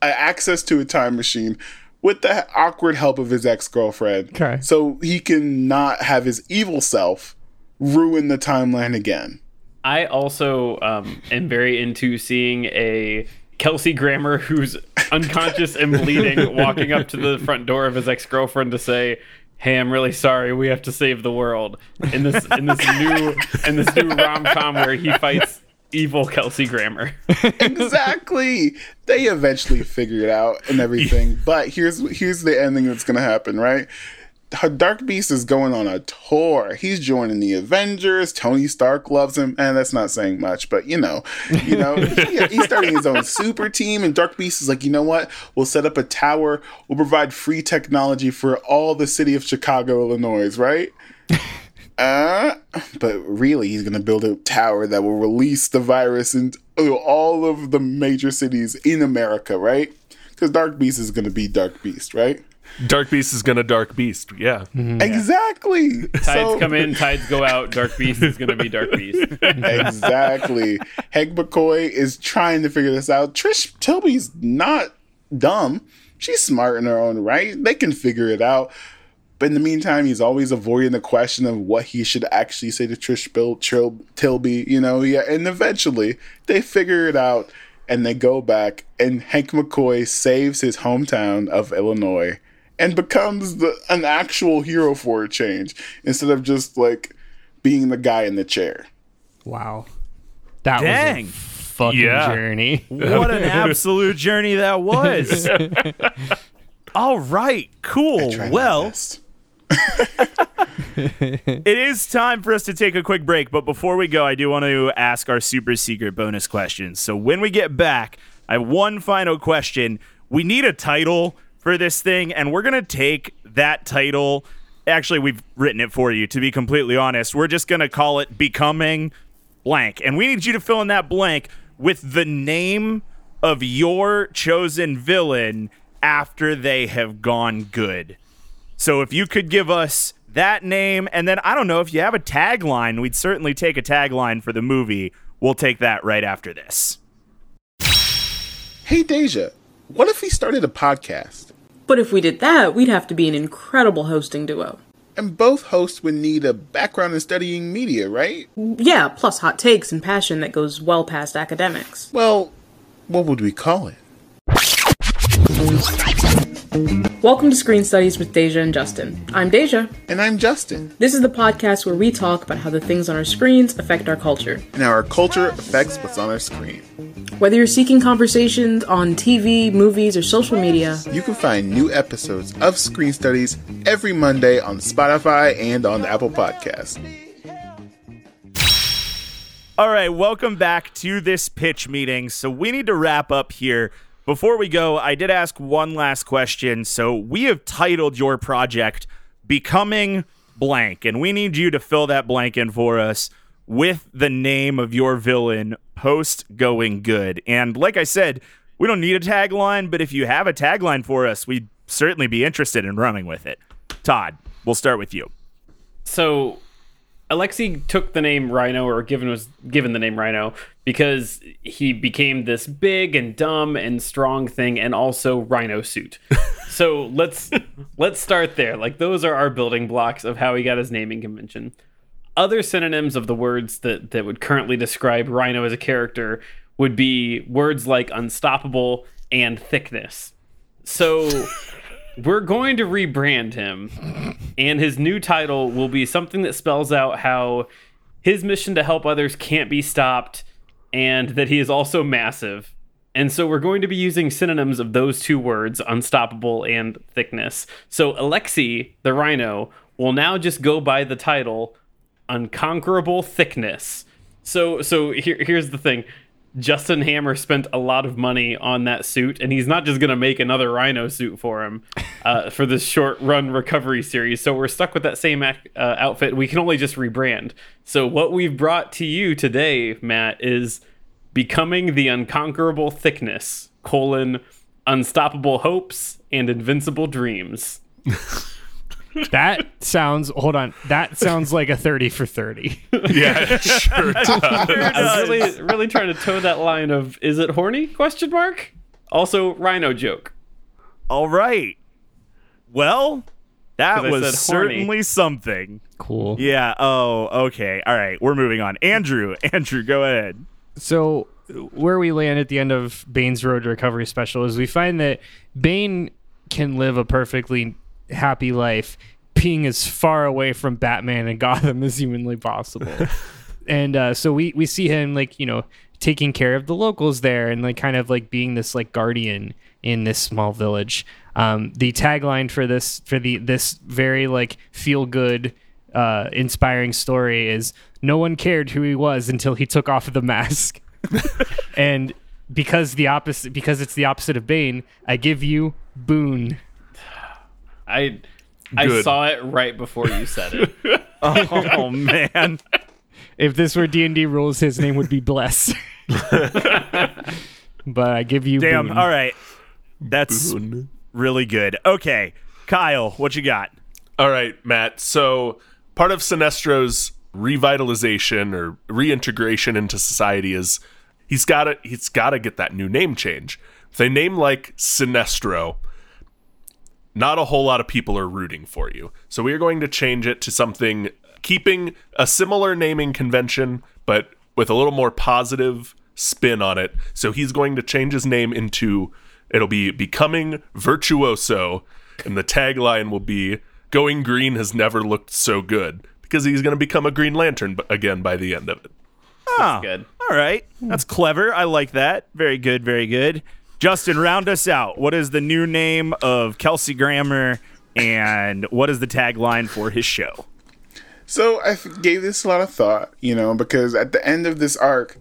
uh, access to a time machine with the awkward help of his ex girlfriend. Okay. So he can not have his evil self ruin the timeline again. I also um, am very into seeing a Kelsey Grammer who's unconscious and bleeding [laughs] walking up to the front door of his ex girlfriend to say, "Hey, I'm really sorry. We have to save the world." In this in this [laughs] new in this new rom com where he fights evil Kelsey Grammer. exactly. They eventually figure it out and everything. [laughs] But here's here's the ending that's gonna happen, right? Dark Beast is going on a tour. He's joining the Avengers. Tony Stark loves him, and that's not saying much, but you know, you know, [laughs] he- he's starting his own super team. And Dark Beast is like, you know what? We'll set up a tower. We'll provide free technology for all the city of Chicago, Illinois, right? [laughs] Uh, but really, he's gonna build a tower that will release the virus into all of the major cities in America, right? Because Dark Beast is gonna be Dark Beast, right? Dark Beast is gonna Dark Beast. Yeah. Mm-hmm. Exactly. Tides So- come in, tides go out. Dark Beast is gonna be Dark Beast. [laughs] exactly. Hank McCoy is trying to figure this out. Trish Tilby's not dumb. She's smart in her own right. They can figure it out. But in the meantime, he's always avoiding the question of what he should actually say to Trish Bill Tril- Tilby, you know, yeah. And eventually they figure it out and they go back and Hank McCoy saves his hometown of Illinois and becomes the an actual hero for a change instead of just like being the guy in the chair. Wow, that Dang. was a fucking Yeah. journey. What an [laughs] absolute journey that was. [laughs] All right, cool. Try Well, [laughs] it is time for us to take a quick break, but before we go, I do want to ask our super secret bonus questions. So when we get back, I have one final question. We need a title for this thing, and we're gonna take that title. Actually, we've written it for you. To be completely honest, we're just gonna call it "Becoming Blank," and we need you to fill in that blank with the name of your chosen villain after they have gone good. So if you could give us that name, and then I don't know if you have a tagline, we'd certainly take a tagline for the movie. We'll take that right after this. Hey, Deja, what if we started a podcast? But if we did that, we'd have to be an incredible hosting duo. And both hosts would need a background in studying media, right? Yeah, plus hot takes and passion that goes well past academics. Well, what would we call it? Welcome to Screen Studies with Deja and Justin. I'm Deja. And I'm Justin. This is the podcast where we talk about how the things on our screens affect our culture. And how our culture affects what's on our screen. Whether you're seeking conversations on TV, movies, or social media, You can find new episodes of Screen Studies every Monday on Spotify and on the Apple Podcast. All right, welcome back to this pitch meeting. So we need to wrap up here. Before we go, I did ask one last question. So we have titled your project Becoming Blank, and we need you to fill that blank in for us with the name of your villain post going good. And like I said, we don't need a tagline, but if you have a tagline for us, we'd certainly be interested in running with it. Todd, we'll start with you. So Alexi took the name Rhino, or given was given the name Rhino, because he became this big and dumb and strong thing, and also Rhino suit. [laughs] so let's let's start there. Like those are our building blocks of how he got his naming convention. Other synonyms of the words that that would currently describe Rhino as a character would be words like unstoppable and thickness. So [laughs] we're going to rebrand him, and his new title will be something that spells out how his mission to help others can't be stopped, and that he is also massive. And so we're going to be using synonyms of those two words, unstoppable and thickness. So Alexei, the rhino, will now just go by the title Unconquerable Thickness. So so here, here's the thing. Justin Hammer spent a lot of money on that suit, and he's not just going to make another Rhino suit for him [laughs] uh, for this short run recovery series. So we're stuck with that same ac- uh, outfit. We can only just rebrand. So what we've brought to you today, Matt, is becoming the unconquerable thickness: colon unstoppable hopes and invincible dreams. [laughs] That sounds. Hold on. That sounds like a thirty for thirty. [laughs] Yeah, it sure does. I was really, really trying to toe that line of "Is it horny?" Question mark. Also, Rhino joke. All right. Well, that was certainly something. Cool. Yeah. Oh, okay. All right. We're moving on. Andrew, [laughs] Andrew, go ahead. So where we land at the end of Bane's Road to Recovery special is we find that Bane can live a perfectly happy life being as far away from Batman and [laughs] Gotham as humanly possible. [laughs] and uh, so we we see him like, you know, taking care of the locals there and like kind of like being this like guardian in this small village. Um, the tagline for this for the this very like feel good uh, inspiring story is no one cared who he was until he took off the mask. [laughs] and because the opposite because it's the opposite of Bane, I give you Boone. I I saw it right before you said it. [laughs] Oh man. If this were D and D rules, his name would be Bless. [laughs] but I give you Damn. Boone. All right. That's really good. Okay. Kyle, what you got? All right, Matt. So part of Sinestro's revitalization or reintegration into society is he's got to he's got to get that new name change. With a name like Sinestro, not a whole lot of people are rooting for you. So we are going to change it to something keeping a similar naming convention, but with a little more positive spin on it. So he's going to change his name into it'll be becoming virtuoso, and the tagline will be going green has never looked so good because he's going to become a Green Lantern again by the end of it. Oh, good. All right. That's clever. I like that. Very good. Very good. Justin, round us out. What is the new name of Kelsey Grammer and what is the tagline for his show? So I gave this a lot of thought, you know, because at the end of this arc,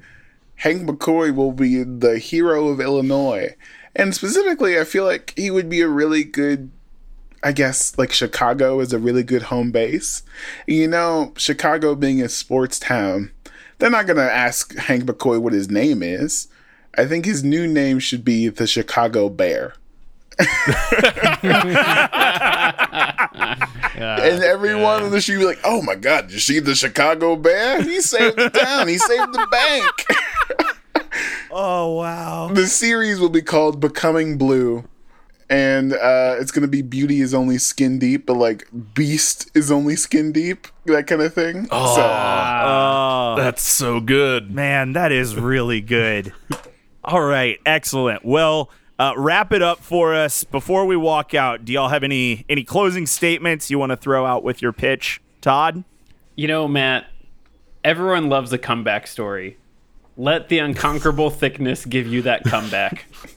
Hank McCoy will be the hero of Illinois. And specifically, I feel like he would be a really good I guess like Chicago is a really good home base. You know, Chicago being a sports town, they're not going to ask Hank McCoy what his name is. I think his new name should be the Chicago Bear. [laughs] and everyone on the street be like, "Oh my God, did you see the Chicago Bear? He saved the town. He saved the bank." [laughs] Oh wow. the series will be called Becoming Blue. And uh, it's gonna be beauty is only skin deep, but like beast is only skin deep, that kind of thing. Oh, Oh That's so good. man, that is really good. [laughs] All right, excellent. Well, uh, wrap it up for us before we walk out. Do y'all have any any closing statements you want to throw out with your pitch, Todd? You know, Matt, everyone loves a comeback story. Let the unconquerable thickness give you that comeback. [laughs]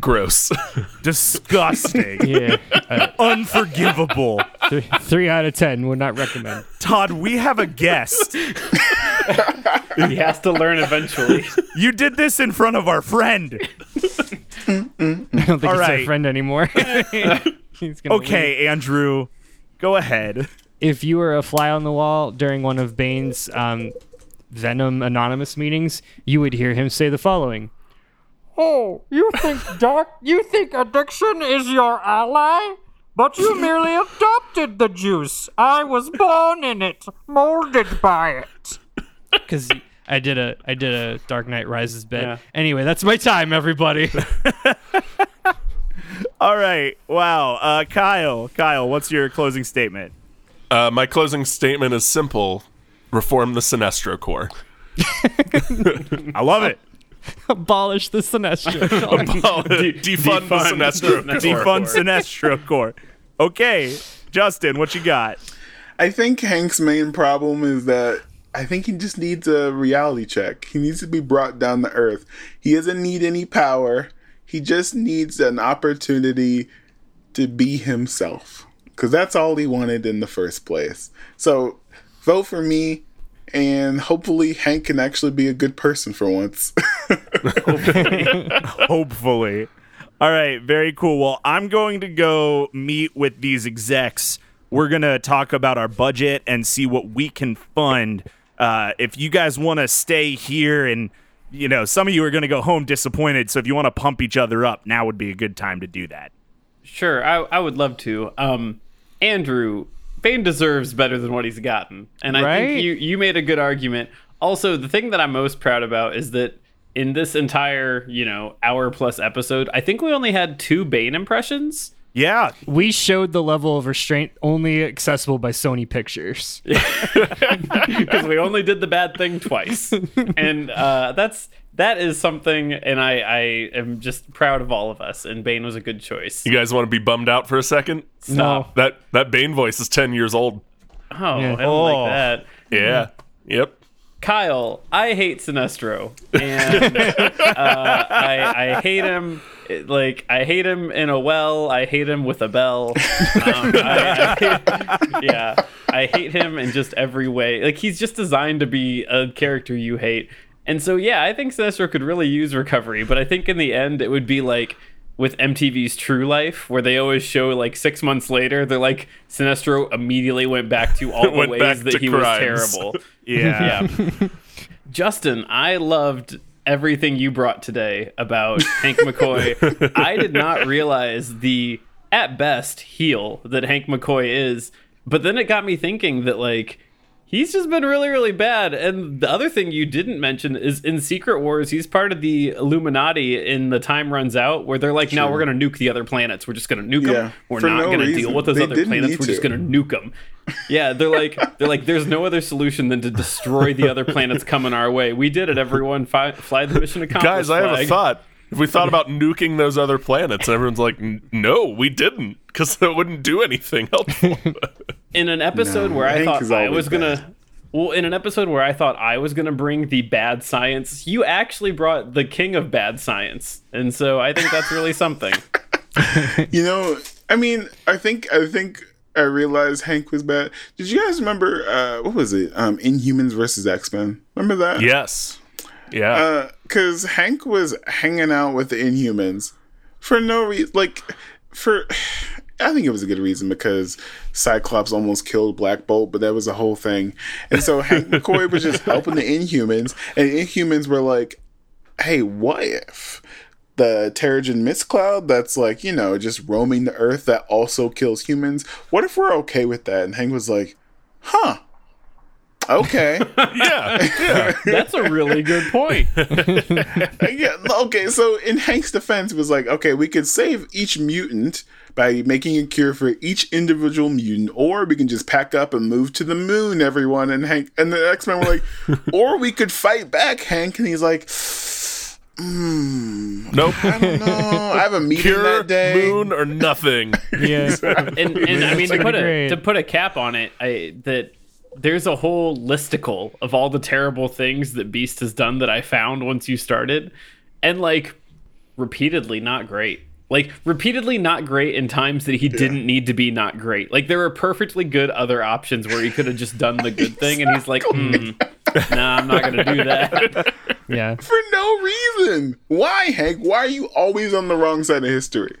Gross. [laughs] Disgusting, [laughs] Yeah. Uh, unforgivable. th- three out of ten would not recommend. Todd, we have a guest. he has to learn eventually. [laughs] You did this in front of our friend. I don't think All he's our friend anymore. He's gonna leave. Okay, Andrew, go ahead. if you were a fly on the wall during one of Bane's um, Venom Anonymous meetings, you would hear him say the following. Oh, you think dark you think addiction is your ally? But you merely adopted the juice. I was born in it, molded by it. Cuz I did a I did a Dark Knight Rises bit. Yeah. Anyway, that's my time everybody. [laughs] All right. Wow. Uh, Kyle, Kyle, what's your closing statement? Uh, my closing statement is simple: reform the Sinestro Corps. [laughs] I love it. [laughs] Abolish the Sinestro. [laughs] Abolish, [laughs] defund, the Sinestro Corps. Defund Sinestro Corps. Okay, Justin, what you got? I think Hank's main problem is that I think he just needs a reality check. He needs to be brought down to earth. He doesn't need any power. He just needs an opportunity to be himself. Because that's all he wanted in the first place. So vote for me, and hopefully Hank can actually be a good person for once. [laughs] Hopefully. All right, very cool. Well, I'm going to go meet with these execs. We're going to talk about our budget and see what we can fund. Uh, if you guys want to stay here and, you know, some of you are going to go home disappointed. So if you want to pump each other up, now would be a good time to do that. Sure, I, I would love to. Um, Andrew, Bane deserves better than what he's gotten, and I Right? think you you made a good argument. Also, the thing that I'm most proud about is that in this entire you know hour plus episode, I think we only had two Bane impressions. Yeah. we showed the level of restraint only accessible by Sony Pictures. [laughs] because we only did the bad thing twice, [laughs] and uh, that's that is something. And I I am just proud of all of us. And Bane was a good choice. You guys want to be bummed out for a second? Stop. That that Bane voice is ten years old. Oh, Yeah. I don't Oh. like that. Yeah. Yep. Kyle, I hate Sinestro, and uh, I, I hate him. Like I hate him in a well. I hate him with a bell. Um, I, I hate- yeah, I hate him in just every way. Like he's just designed to be a character you hate. And so yeah, I think Sinestro could really use recovery, but I think in the end it would be like with MTV's True Life, where they always show like six months later, they're like Sinestro immediately went back to all [laughs] the ways that he was terrible. [laughs] Yeah. Yeah. Justin, I loved everything you brought today about Hank McCoy. [laughs] I did not realize the, at best, heel that Hank McCoy is. But then it got me thinking that, like, he's just been really, really bad. And the other thing you didn't mention is in Secret Wars, he's part of the Illuminati in The Time Runs Out, where they're like, no, we're going to nuke the other planets. We're just going to nuke Yeah, them. We're for not no going to reason. deal with those They other planets. We're just going to nuke them. Yeah, they're like they're like there's no other solution than to destroy the other planets coming our way. We did it, everyone. Fi- fly the mission accomplished. Guys, I have a thought. If we thought about nuking those other planets, and everyone's like, "No, we didn't," because that wouldn't do anything [laughs] helpful. In an episode No, where I thought I always was gonna, well, in an episode where I thought I was gonna bring the bad science, you actually brought the king of bad science, and so I think that's really something. [laughs] [laughs] You know, I mean, I think I think I realized Hank was bad. Did you guys remember uh what was it? Um Inhumans versus X Men. Remember that? yes. Yeah. Because Hank was hanging out with the Inhumans for no reason. Like, for [sighs] I think it was a good reason because Cyclops almost killed Black Bolt, but that was a whole thing. And so Hank McCoy was just [laughs] helping the Inhumans, and Inhumans were like, "Hey, what if?" The Terrigen Mist Cloud that's like, you know, just roaming the earth that also kills humans. What if we're okay with that? And Hank was like, huh. Okay. [laughs] yeah. That's a really good point. [laughs] yeah, okay, so in Hank's defense, it was like, okay, we could save each mutant by making a cure for each individual mutant, or we can just pack up and move to the moon, everyone. And Hank and the X Men were like, [laughs] or we could fight back, Hank. And he's like, hmm, Nope. I don't know. I have a meeting Pure that day. moon or nothing. Yeah. and, and I mean to put a to put a cap on it, I that there's a whole listicle of all the terrible things that Beast has done that I found once you started, and like repeatedly not great. Like repeatedly not great in times that he didn't need to be not great. Like there were perfectly good other options where he could have just done the good thing, and he's like, hmm, "Nah, I'm not gonna do that." [laughs] Yeah. For no reason. Why, Hank? Why are you always on the wrong side of history?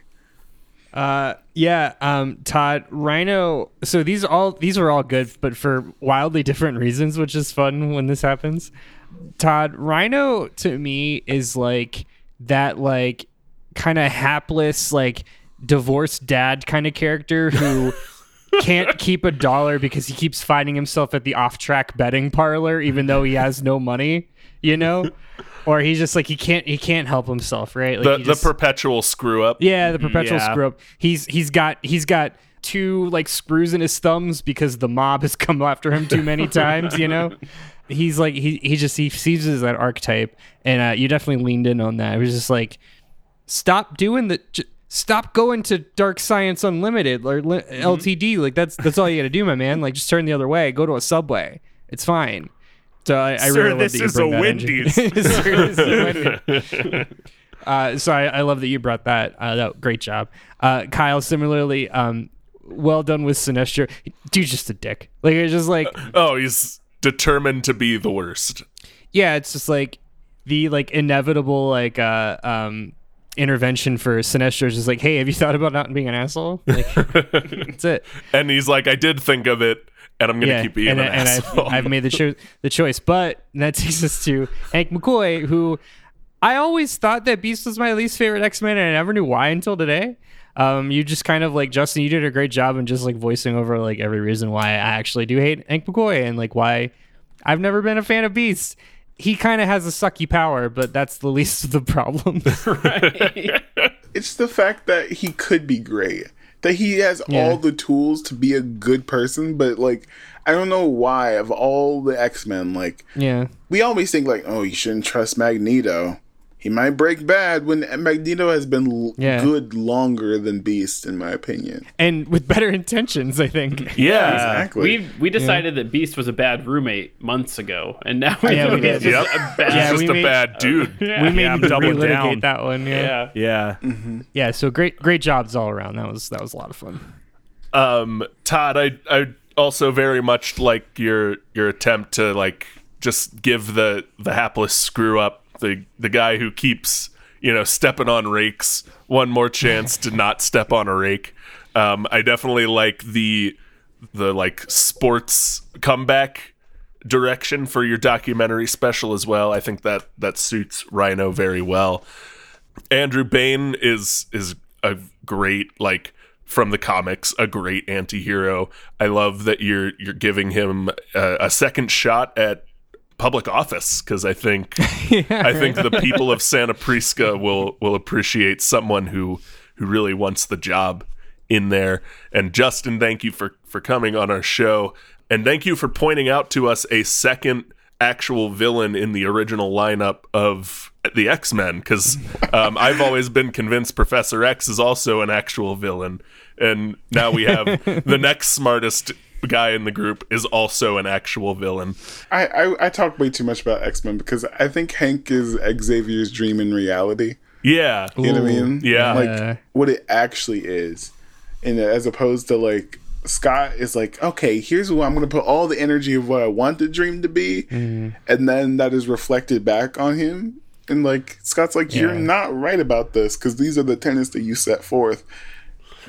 Uh, yeah, um, Todd, Rhino. So these all these are all good, but for wildly [laughs] different reasons, which is fun when this happens. Todd, Rhino to me is like that, like kind of hapless, like divorced dad kind of character who [laughs] can't keep a dollar because he keeps finding himself at the off-track betting parlor, even though he has no money. You know. [laughs] Or he's just like he can't he can't help himself, right? Like The he the perpetual screw up. yeah, the perpetual Yeah. screw up. He's he's got he's got two like screws in his thumbs because the mob has [laughs] come after him too many times. You know, [laughs] he's like he he just he sees it as that archetype, and uh, you definitely leaned in on that. It was just like stop doing the. J- Stop going to Dark Science Unlimited or li- LTD. Like that's that's all you got to do, my man. Like just turn the other way. Go to a subway. It's fine. So I, I Sir, really love this that you is bring a that. Wendy's. [laughs] Sir, this is a [laughs] Wendy's. Uh, so I, I love that you brought that. Uh, that great job, uh, Kyle. Similarly, um, well done with Sinestro. Dude's just a dick. Like it's just like Oh, he's determined to be the worst. yeah, it's just like the like inevitable like uh um intervention for Sinestro is just like, hey, have you thought about not being an asshole? Like [laughs] that's it. And he's like, I did think of it, and I'm gonna yeah, keep being and, an and asshole. I've, I've made the cho- the choice. But that takes us to Hank McCoy, who I always thought that Beast was my least favorite X Men, and I never knew why until today. Um, you just kind of like Justin, you did a great job in just like voicing over like every reason why I actually do hate Hank McCoy and like why I've never been a fan of Beast. He kind of has a sucky power, but that's the least of the [laughs] problems. [laughs] It's the fact that he could be great. That he has all the tools to be a good person, but like I don't know why of all the X-Men, like yeah. we always think like, oh, you shouldn't trust Magneto. He might break bad when Magneto has been l- Yeah. good longer than Beast, in my opinion. And with better [laughs] intentions, I think. [laughs] yeah. Exactly. We we decided that Beast was a bad roommate months ago, and now we know he's just Yep. a bad. [laughs] Yeah, He's we a made- bad dude. we Yeah, made I'm you relitigate down. that one. Yeah. yeah. Yeah. yeah. So great, great jobs all around. That was that was a lot of fun. um todd i i also very much like your your attempt to like just give the the hapless screw up the the guy who keeps you know stepping on rakes one more chance to not step on a rake. Um i definitely like the the like sports comeback direction for your documentary special as well. I think that that suits rhino very well. Andrew Bane is is a great like from the comics a great anti-hero. I love that you're you're giving him a, a second shot at public office because I think [laughs] I think the people of [laughs] Santa Prisca will will appreciate someone who who really wants the job in there. And Justin, thank you for for coming on our show. And thank you for pointing out to us a second actual villain in the original lineup of the X-Men because um, I've always been convinced Professor X is also an actual villain. And now we have [laughs] the next smartest guy in the group is also an actual villain. I, I I talk way too much about X Men because I think Hank is Xavier's dream in reality. Yeah. You know what I mean? Yeah. Like what it actually is, and as opposed to like Scott is like, okay, here's what I'm going to put all the energy of what I want the dream to be, mm-hmm. and then that is reflected back on him. And like Scott's like, you're not right about this because these are the tenets that you set forth.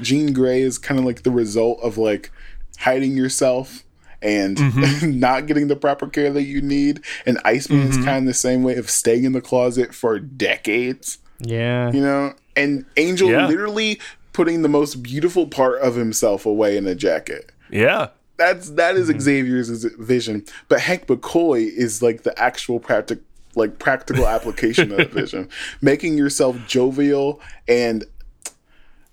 Jean Grey is kind of like the result of like hiding yourself and mm-hmm. [laughs] not getting the proper care that you need. And Iceman is mm-hmm. kind of the same way of staying in the closet for decades Yeah. you know and angel Yeah. literally putting the most beautiful part of himself away in a jacket Yeah. that's that is mm-hmm. xavier's vision but hank mccoy is like the actual practic like practical application of that [laughs] vision making yourself jovial and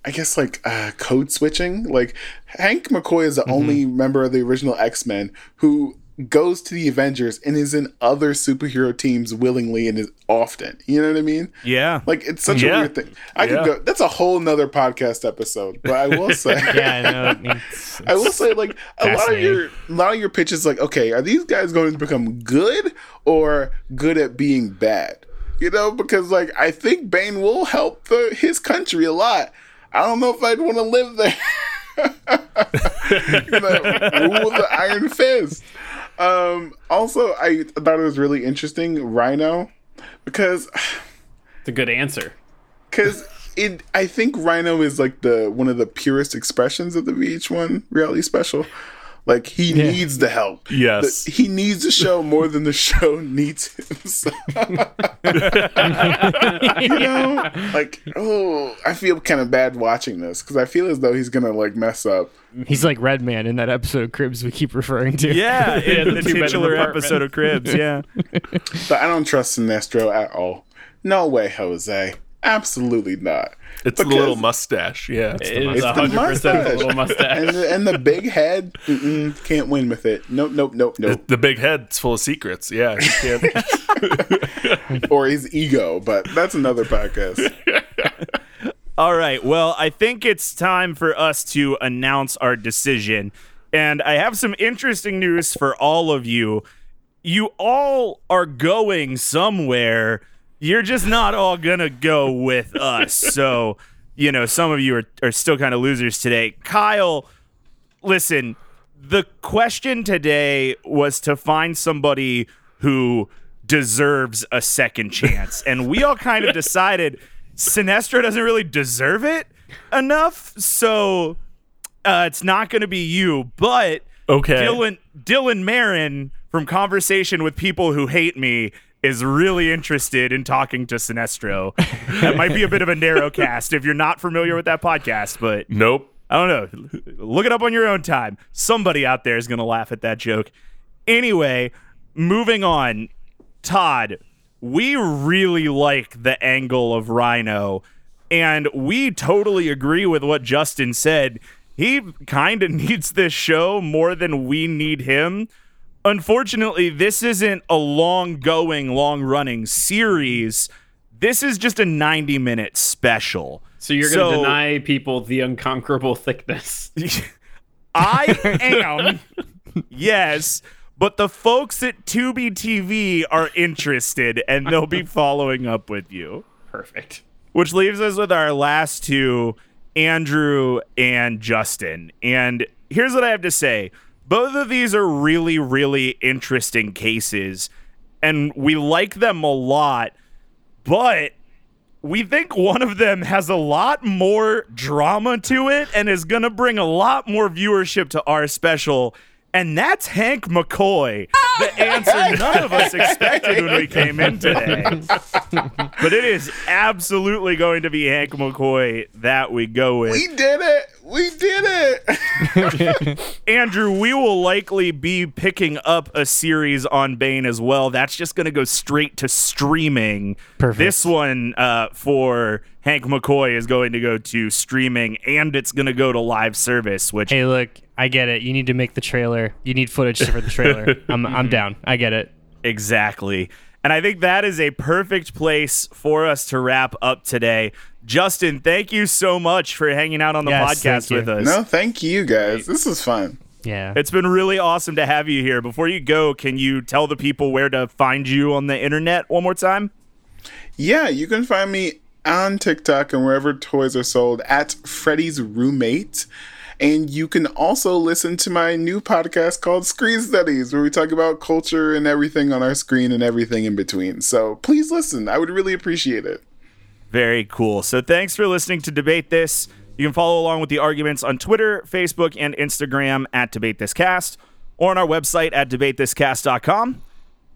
I guess like uh, code switching. Like Hank McCoy is the only member of the original X Men who goes to the Avengers and is in other superhero teams willingly and is often. You know what I mean? Yeah. Like it's such a weird thing. I Yeah. could go. That's a whole nother podcast episode. But I will say, [laughs] Yeah, I know. It's- [laughs] I will say, like a lot of your a lot of your pitches, like, okay, are these guys going to become good or good at being bad? You know, because like I think Bane will help the, his country a lot. I don't know if I'd want to live there. [laughs] you know, rule the Iron Fist. Um, also, I thought it was really interesting, Rhino, because It's a good answer. because it i think rhino is like the one of the purest expressions of the vh1 reality special like he needs the help Yes. The- he needs the show more than the show [laughs] needs him so- [laughs] you know like oh i feel kind of bad watching this because i feel as though he's gonna like mess up he's like Redman in that episode of Cribs we keep referring to. Yeah, [laughs] in the the titular episode of Cribs. Yeah. but i don't trust sinestro at all no way jose absolutely not It's the little mustache. Yeah. It's the It is It's the 100% a mustache. little mustache. and the, and the big head can't win with it nope nope nope nope The big head's full of secrets. Yeah, you can't. [laughs] [laughs] or his ego, but that's another podcast. [laughs] All right. Well, I think it's time for us to announce our decision. And I have some interesting news for all of you. You all are going somewhere. You're just not all to go with us. So, you know, some of you are, are still kind of losers today. Kyle, listen, the question today was to find somebody who deserves a second chance. And we all kind of [laughs] decided Sinestro doesn't really deserve it enough. So uh, it's not going to be you. But Okay. Dylan, Dylan Marron from Conversation with People Who Hate Me is really interested in talking to Sinestro. that might be a bit of a narrow [laughs] cast if you're not familiar with that podcast, but Nope. I don't know. Look it up on your own time. Somebody out there is going to laugh at that joke. Anyway, moving on. Todd, we really like the angle of Rhino, and we totally agree with what Justin said. He kind of [laughs] needs this show more than we need him. Unfortunately, this isn't a long going, long running series. This is just a 90 minute special. So you're going to deny people the unconquerable thickness. [laughs] I am, yes, but the folks at Tubi TV are interested and they'll be following up with you. Perfect. Which leaves us with our last two, Andrew and Justin. And here's what I have to say both of these are really, really interesting cases, and we like them a lot, but we think one of them has a lot more drama to it and is going to bring a lot more viewership to our special. And that's Hank McCoy, the [laughs] answer none of us expected when we [laughs] came in today. But it is absolutely going to be Hank McCoy that we go with. We did it. We did it. [laughs] Andrew, we will likely be picking up a series on Bane as well. That's just going to go straight to streaming. Perfect. This one uh, for Hank McCoy is going to go to streaming and it's going to go to live service, which Hey, look, I get it. You need to make the trailer. You need footage for the trailer. [laughs] I'm I'm mhm. down. I get it. Exactly. And I think that is a perfect place for us to wrap up today. Justin, thank you so much for hanging out on the Yes, podcast with us. no, thank you guys. This is fun. Yeah. It's been really awesome to have you here. Before you go, can you tell the people where to find you on the internet one more time? Yeah, you can find me on TikTok and wherever toys are sold at Freddy's Roommate. And you can also listen to my new podcast called Screen Studies, where we talk about culture and everything on our screen and everything in between. So please listen. I would really appreciate it. Very cool. So thanks for listening to Debate This. You can follow along with the arguments on Twitter, Facebook, and Instagram at Debate This Cast or on our website at debatethiscast.com.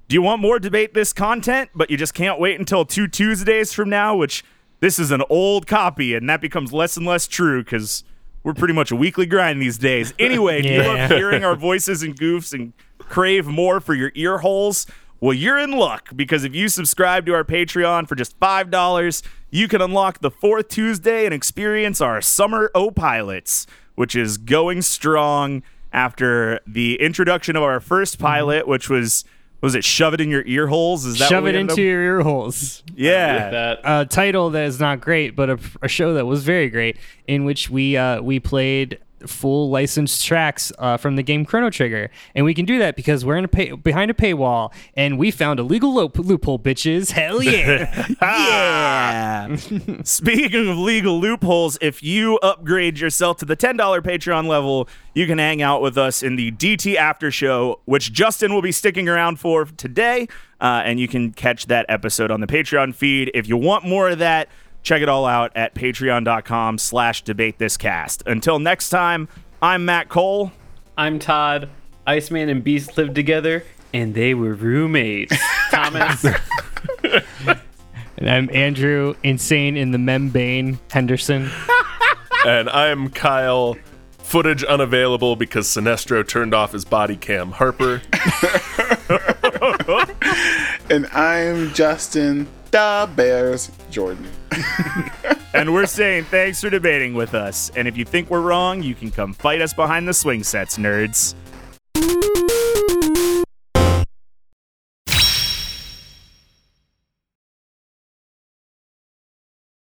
Do you want more Debate This content, but you just can't wait until two Tuesdays from now, which this is an old copy, and that becomes less and less true because we're pretty much a weekly grind these days. [laughs] Anyway, if you Yeah. love hearing our voices and goofs and crave more for your ear holes, well, you're in luck because if you subscribe to our Patreon for just $5, you can unlock the fourth Tuesday and experience our Summer O Pilots, which is going strong after the introduction of our first mm-hmm. pilot, which was. Was it shove it in your ear holes? Is that Shove what it we ended into up- your ear holes. [laughs] Yeah, That a title that is not great, but a, a show that was very great, in which we uh, we played full licensed tracks uh, from the game Chrono Trigger, and we can do that because we're in a pay- behind a paywall, and we found a legal loop- loophole, bitches. Hell [laughs] yeah! Yeah. [laughs] Speaking of legal loopholes, if you upgrade yourself to the $10 Patreon level, you can hang out with us in the DT After Show, which Justin will be sticking around for today. Uh, and you can catch that episode on the Patreon feed. If you want more of that, check it all out at patreon.com slash debate this cast. Until next time, I'm Matt Cole. I'm Todd. Iceman and Beast lived together, and they were roommates. [laughs] Thomas. and I'm Andrew, insane in the membane Henderson. [laughs] And I'm Kyle. Footage unavailable because Sinestro turned off his body cam. Harper. [laughs] And I'm Justin, the Bears Jordan. [laughs] and we're saying thanks for debating with us. And if you think we're wrong, you can come fight us behind the swing sets, nerds.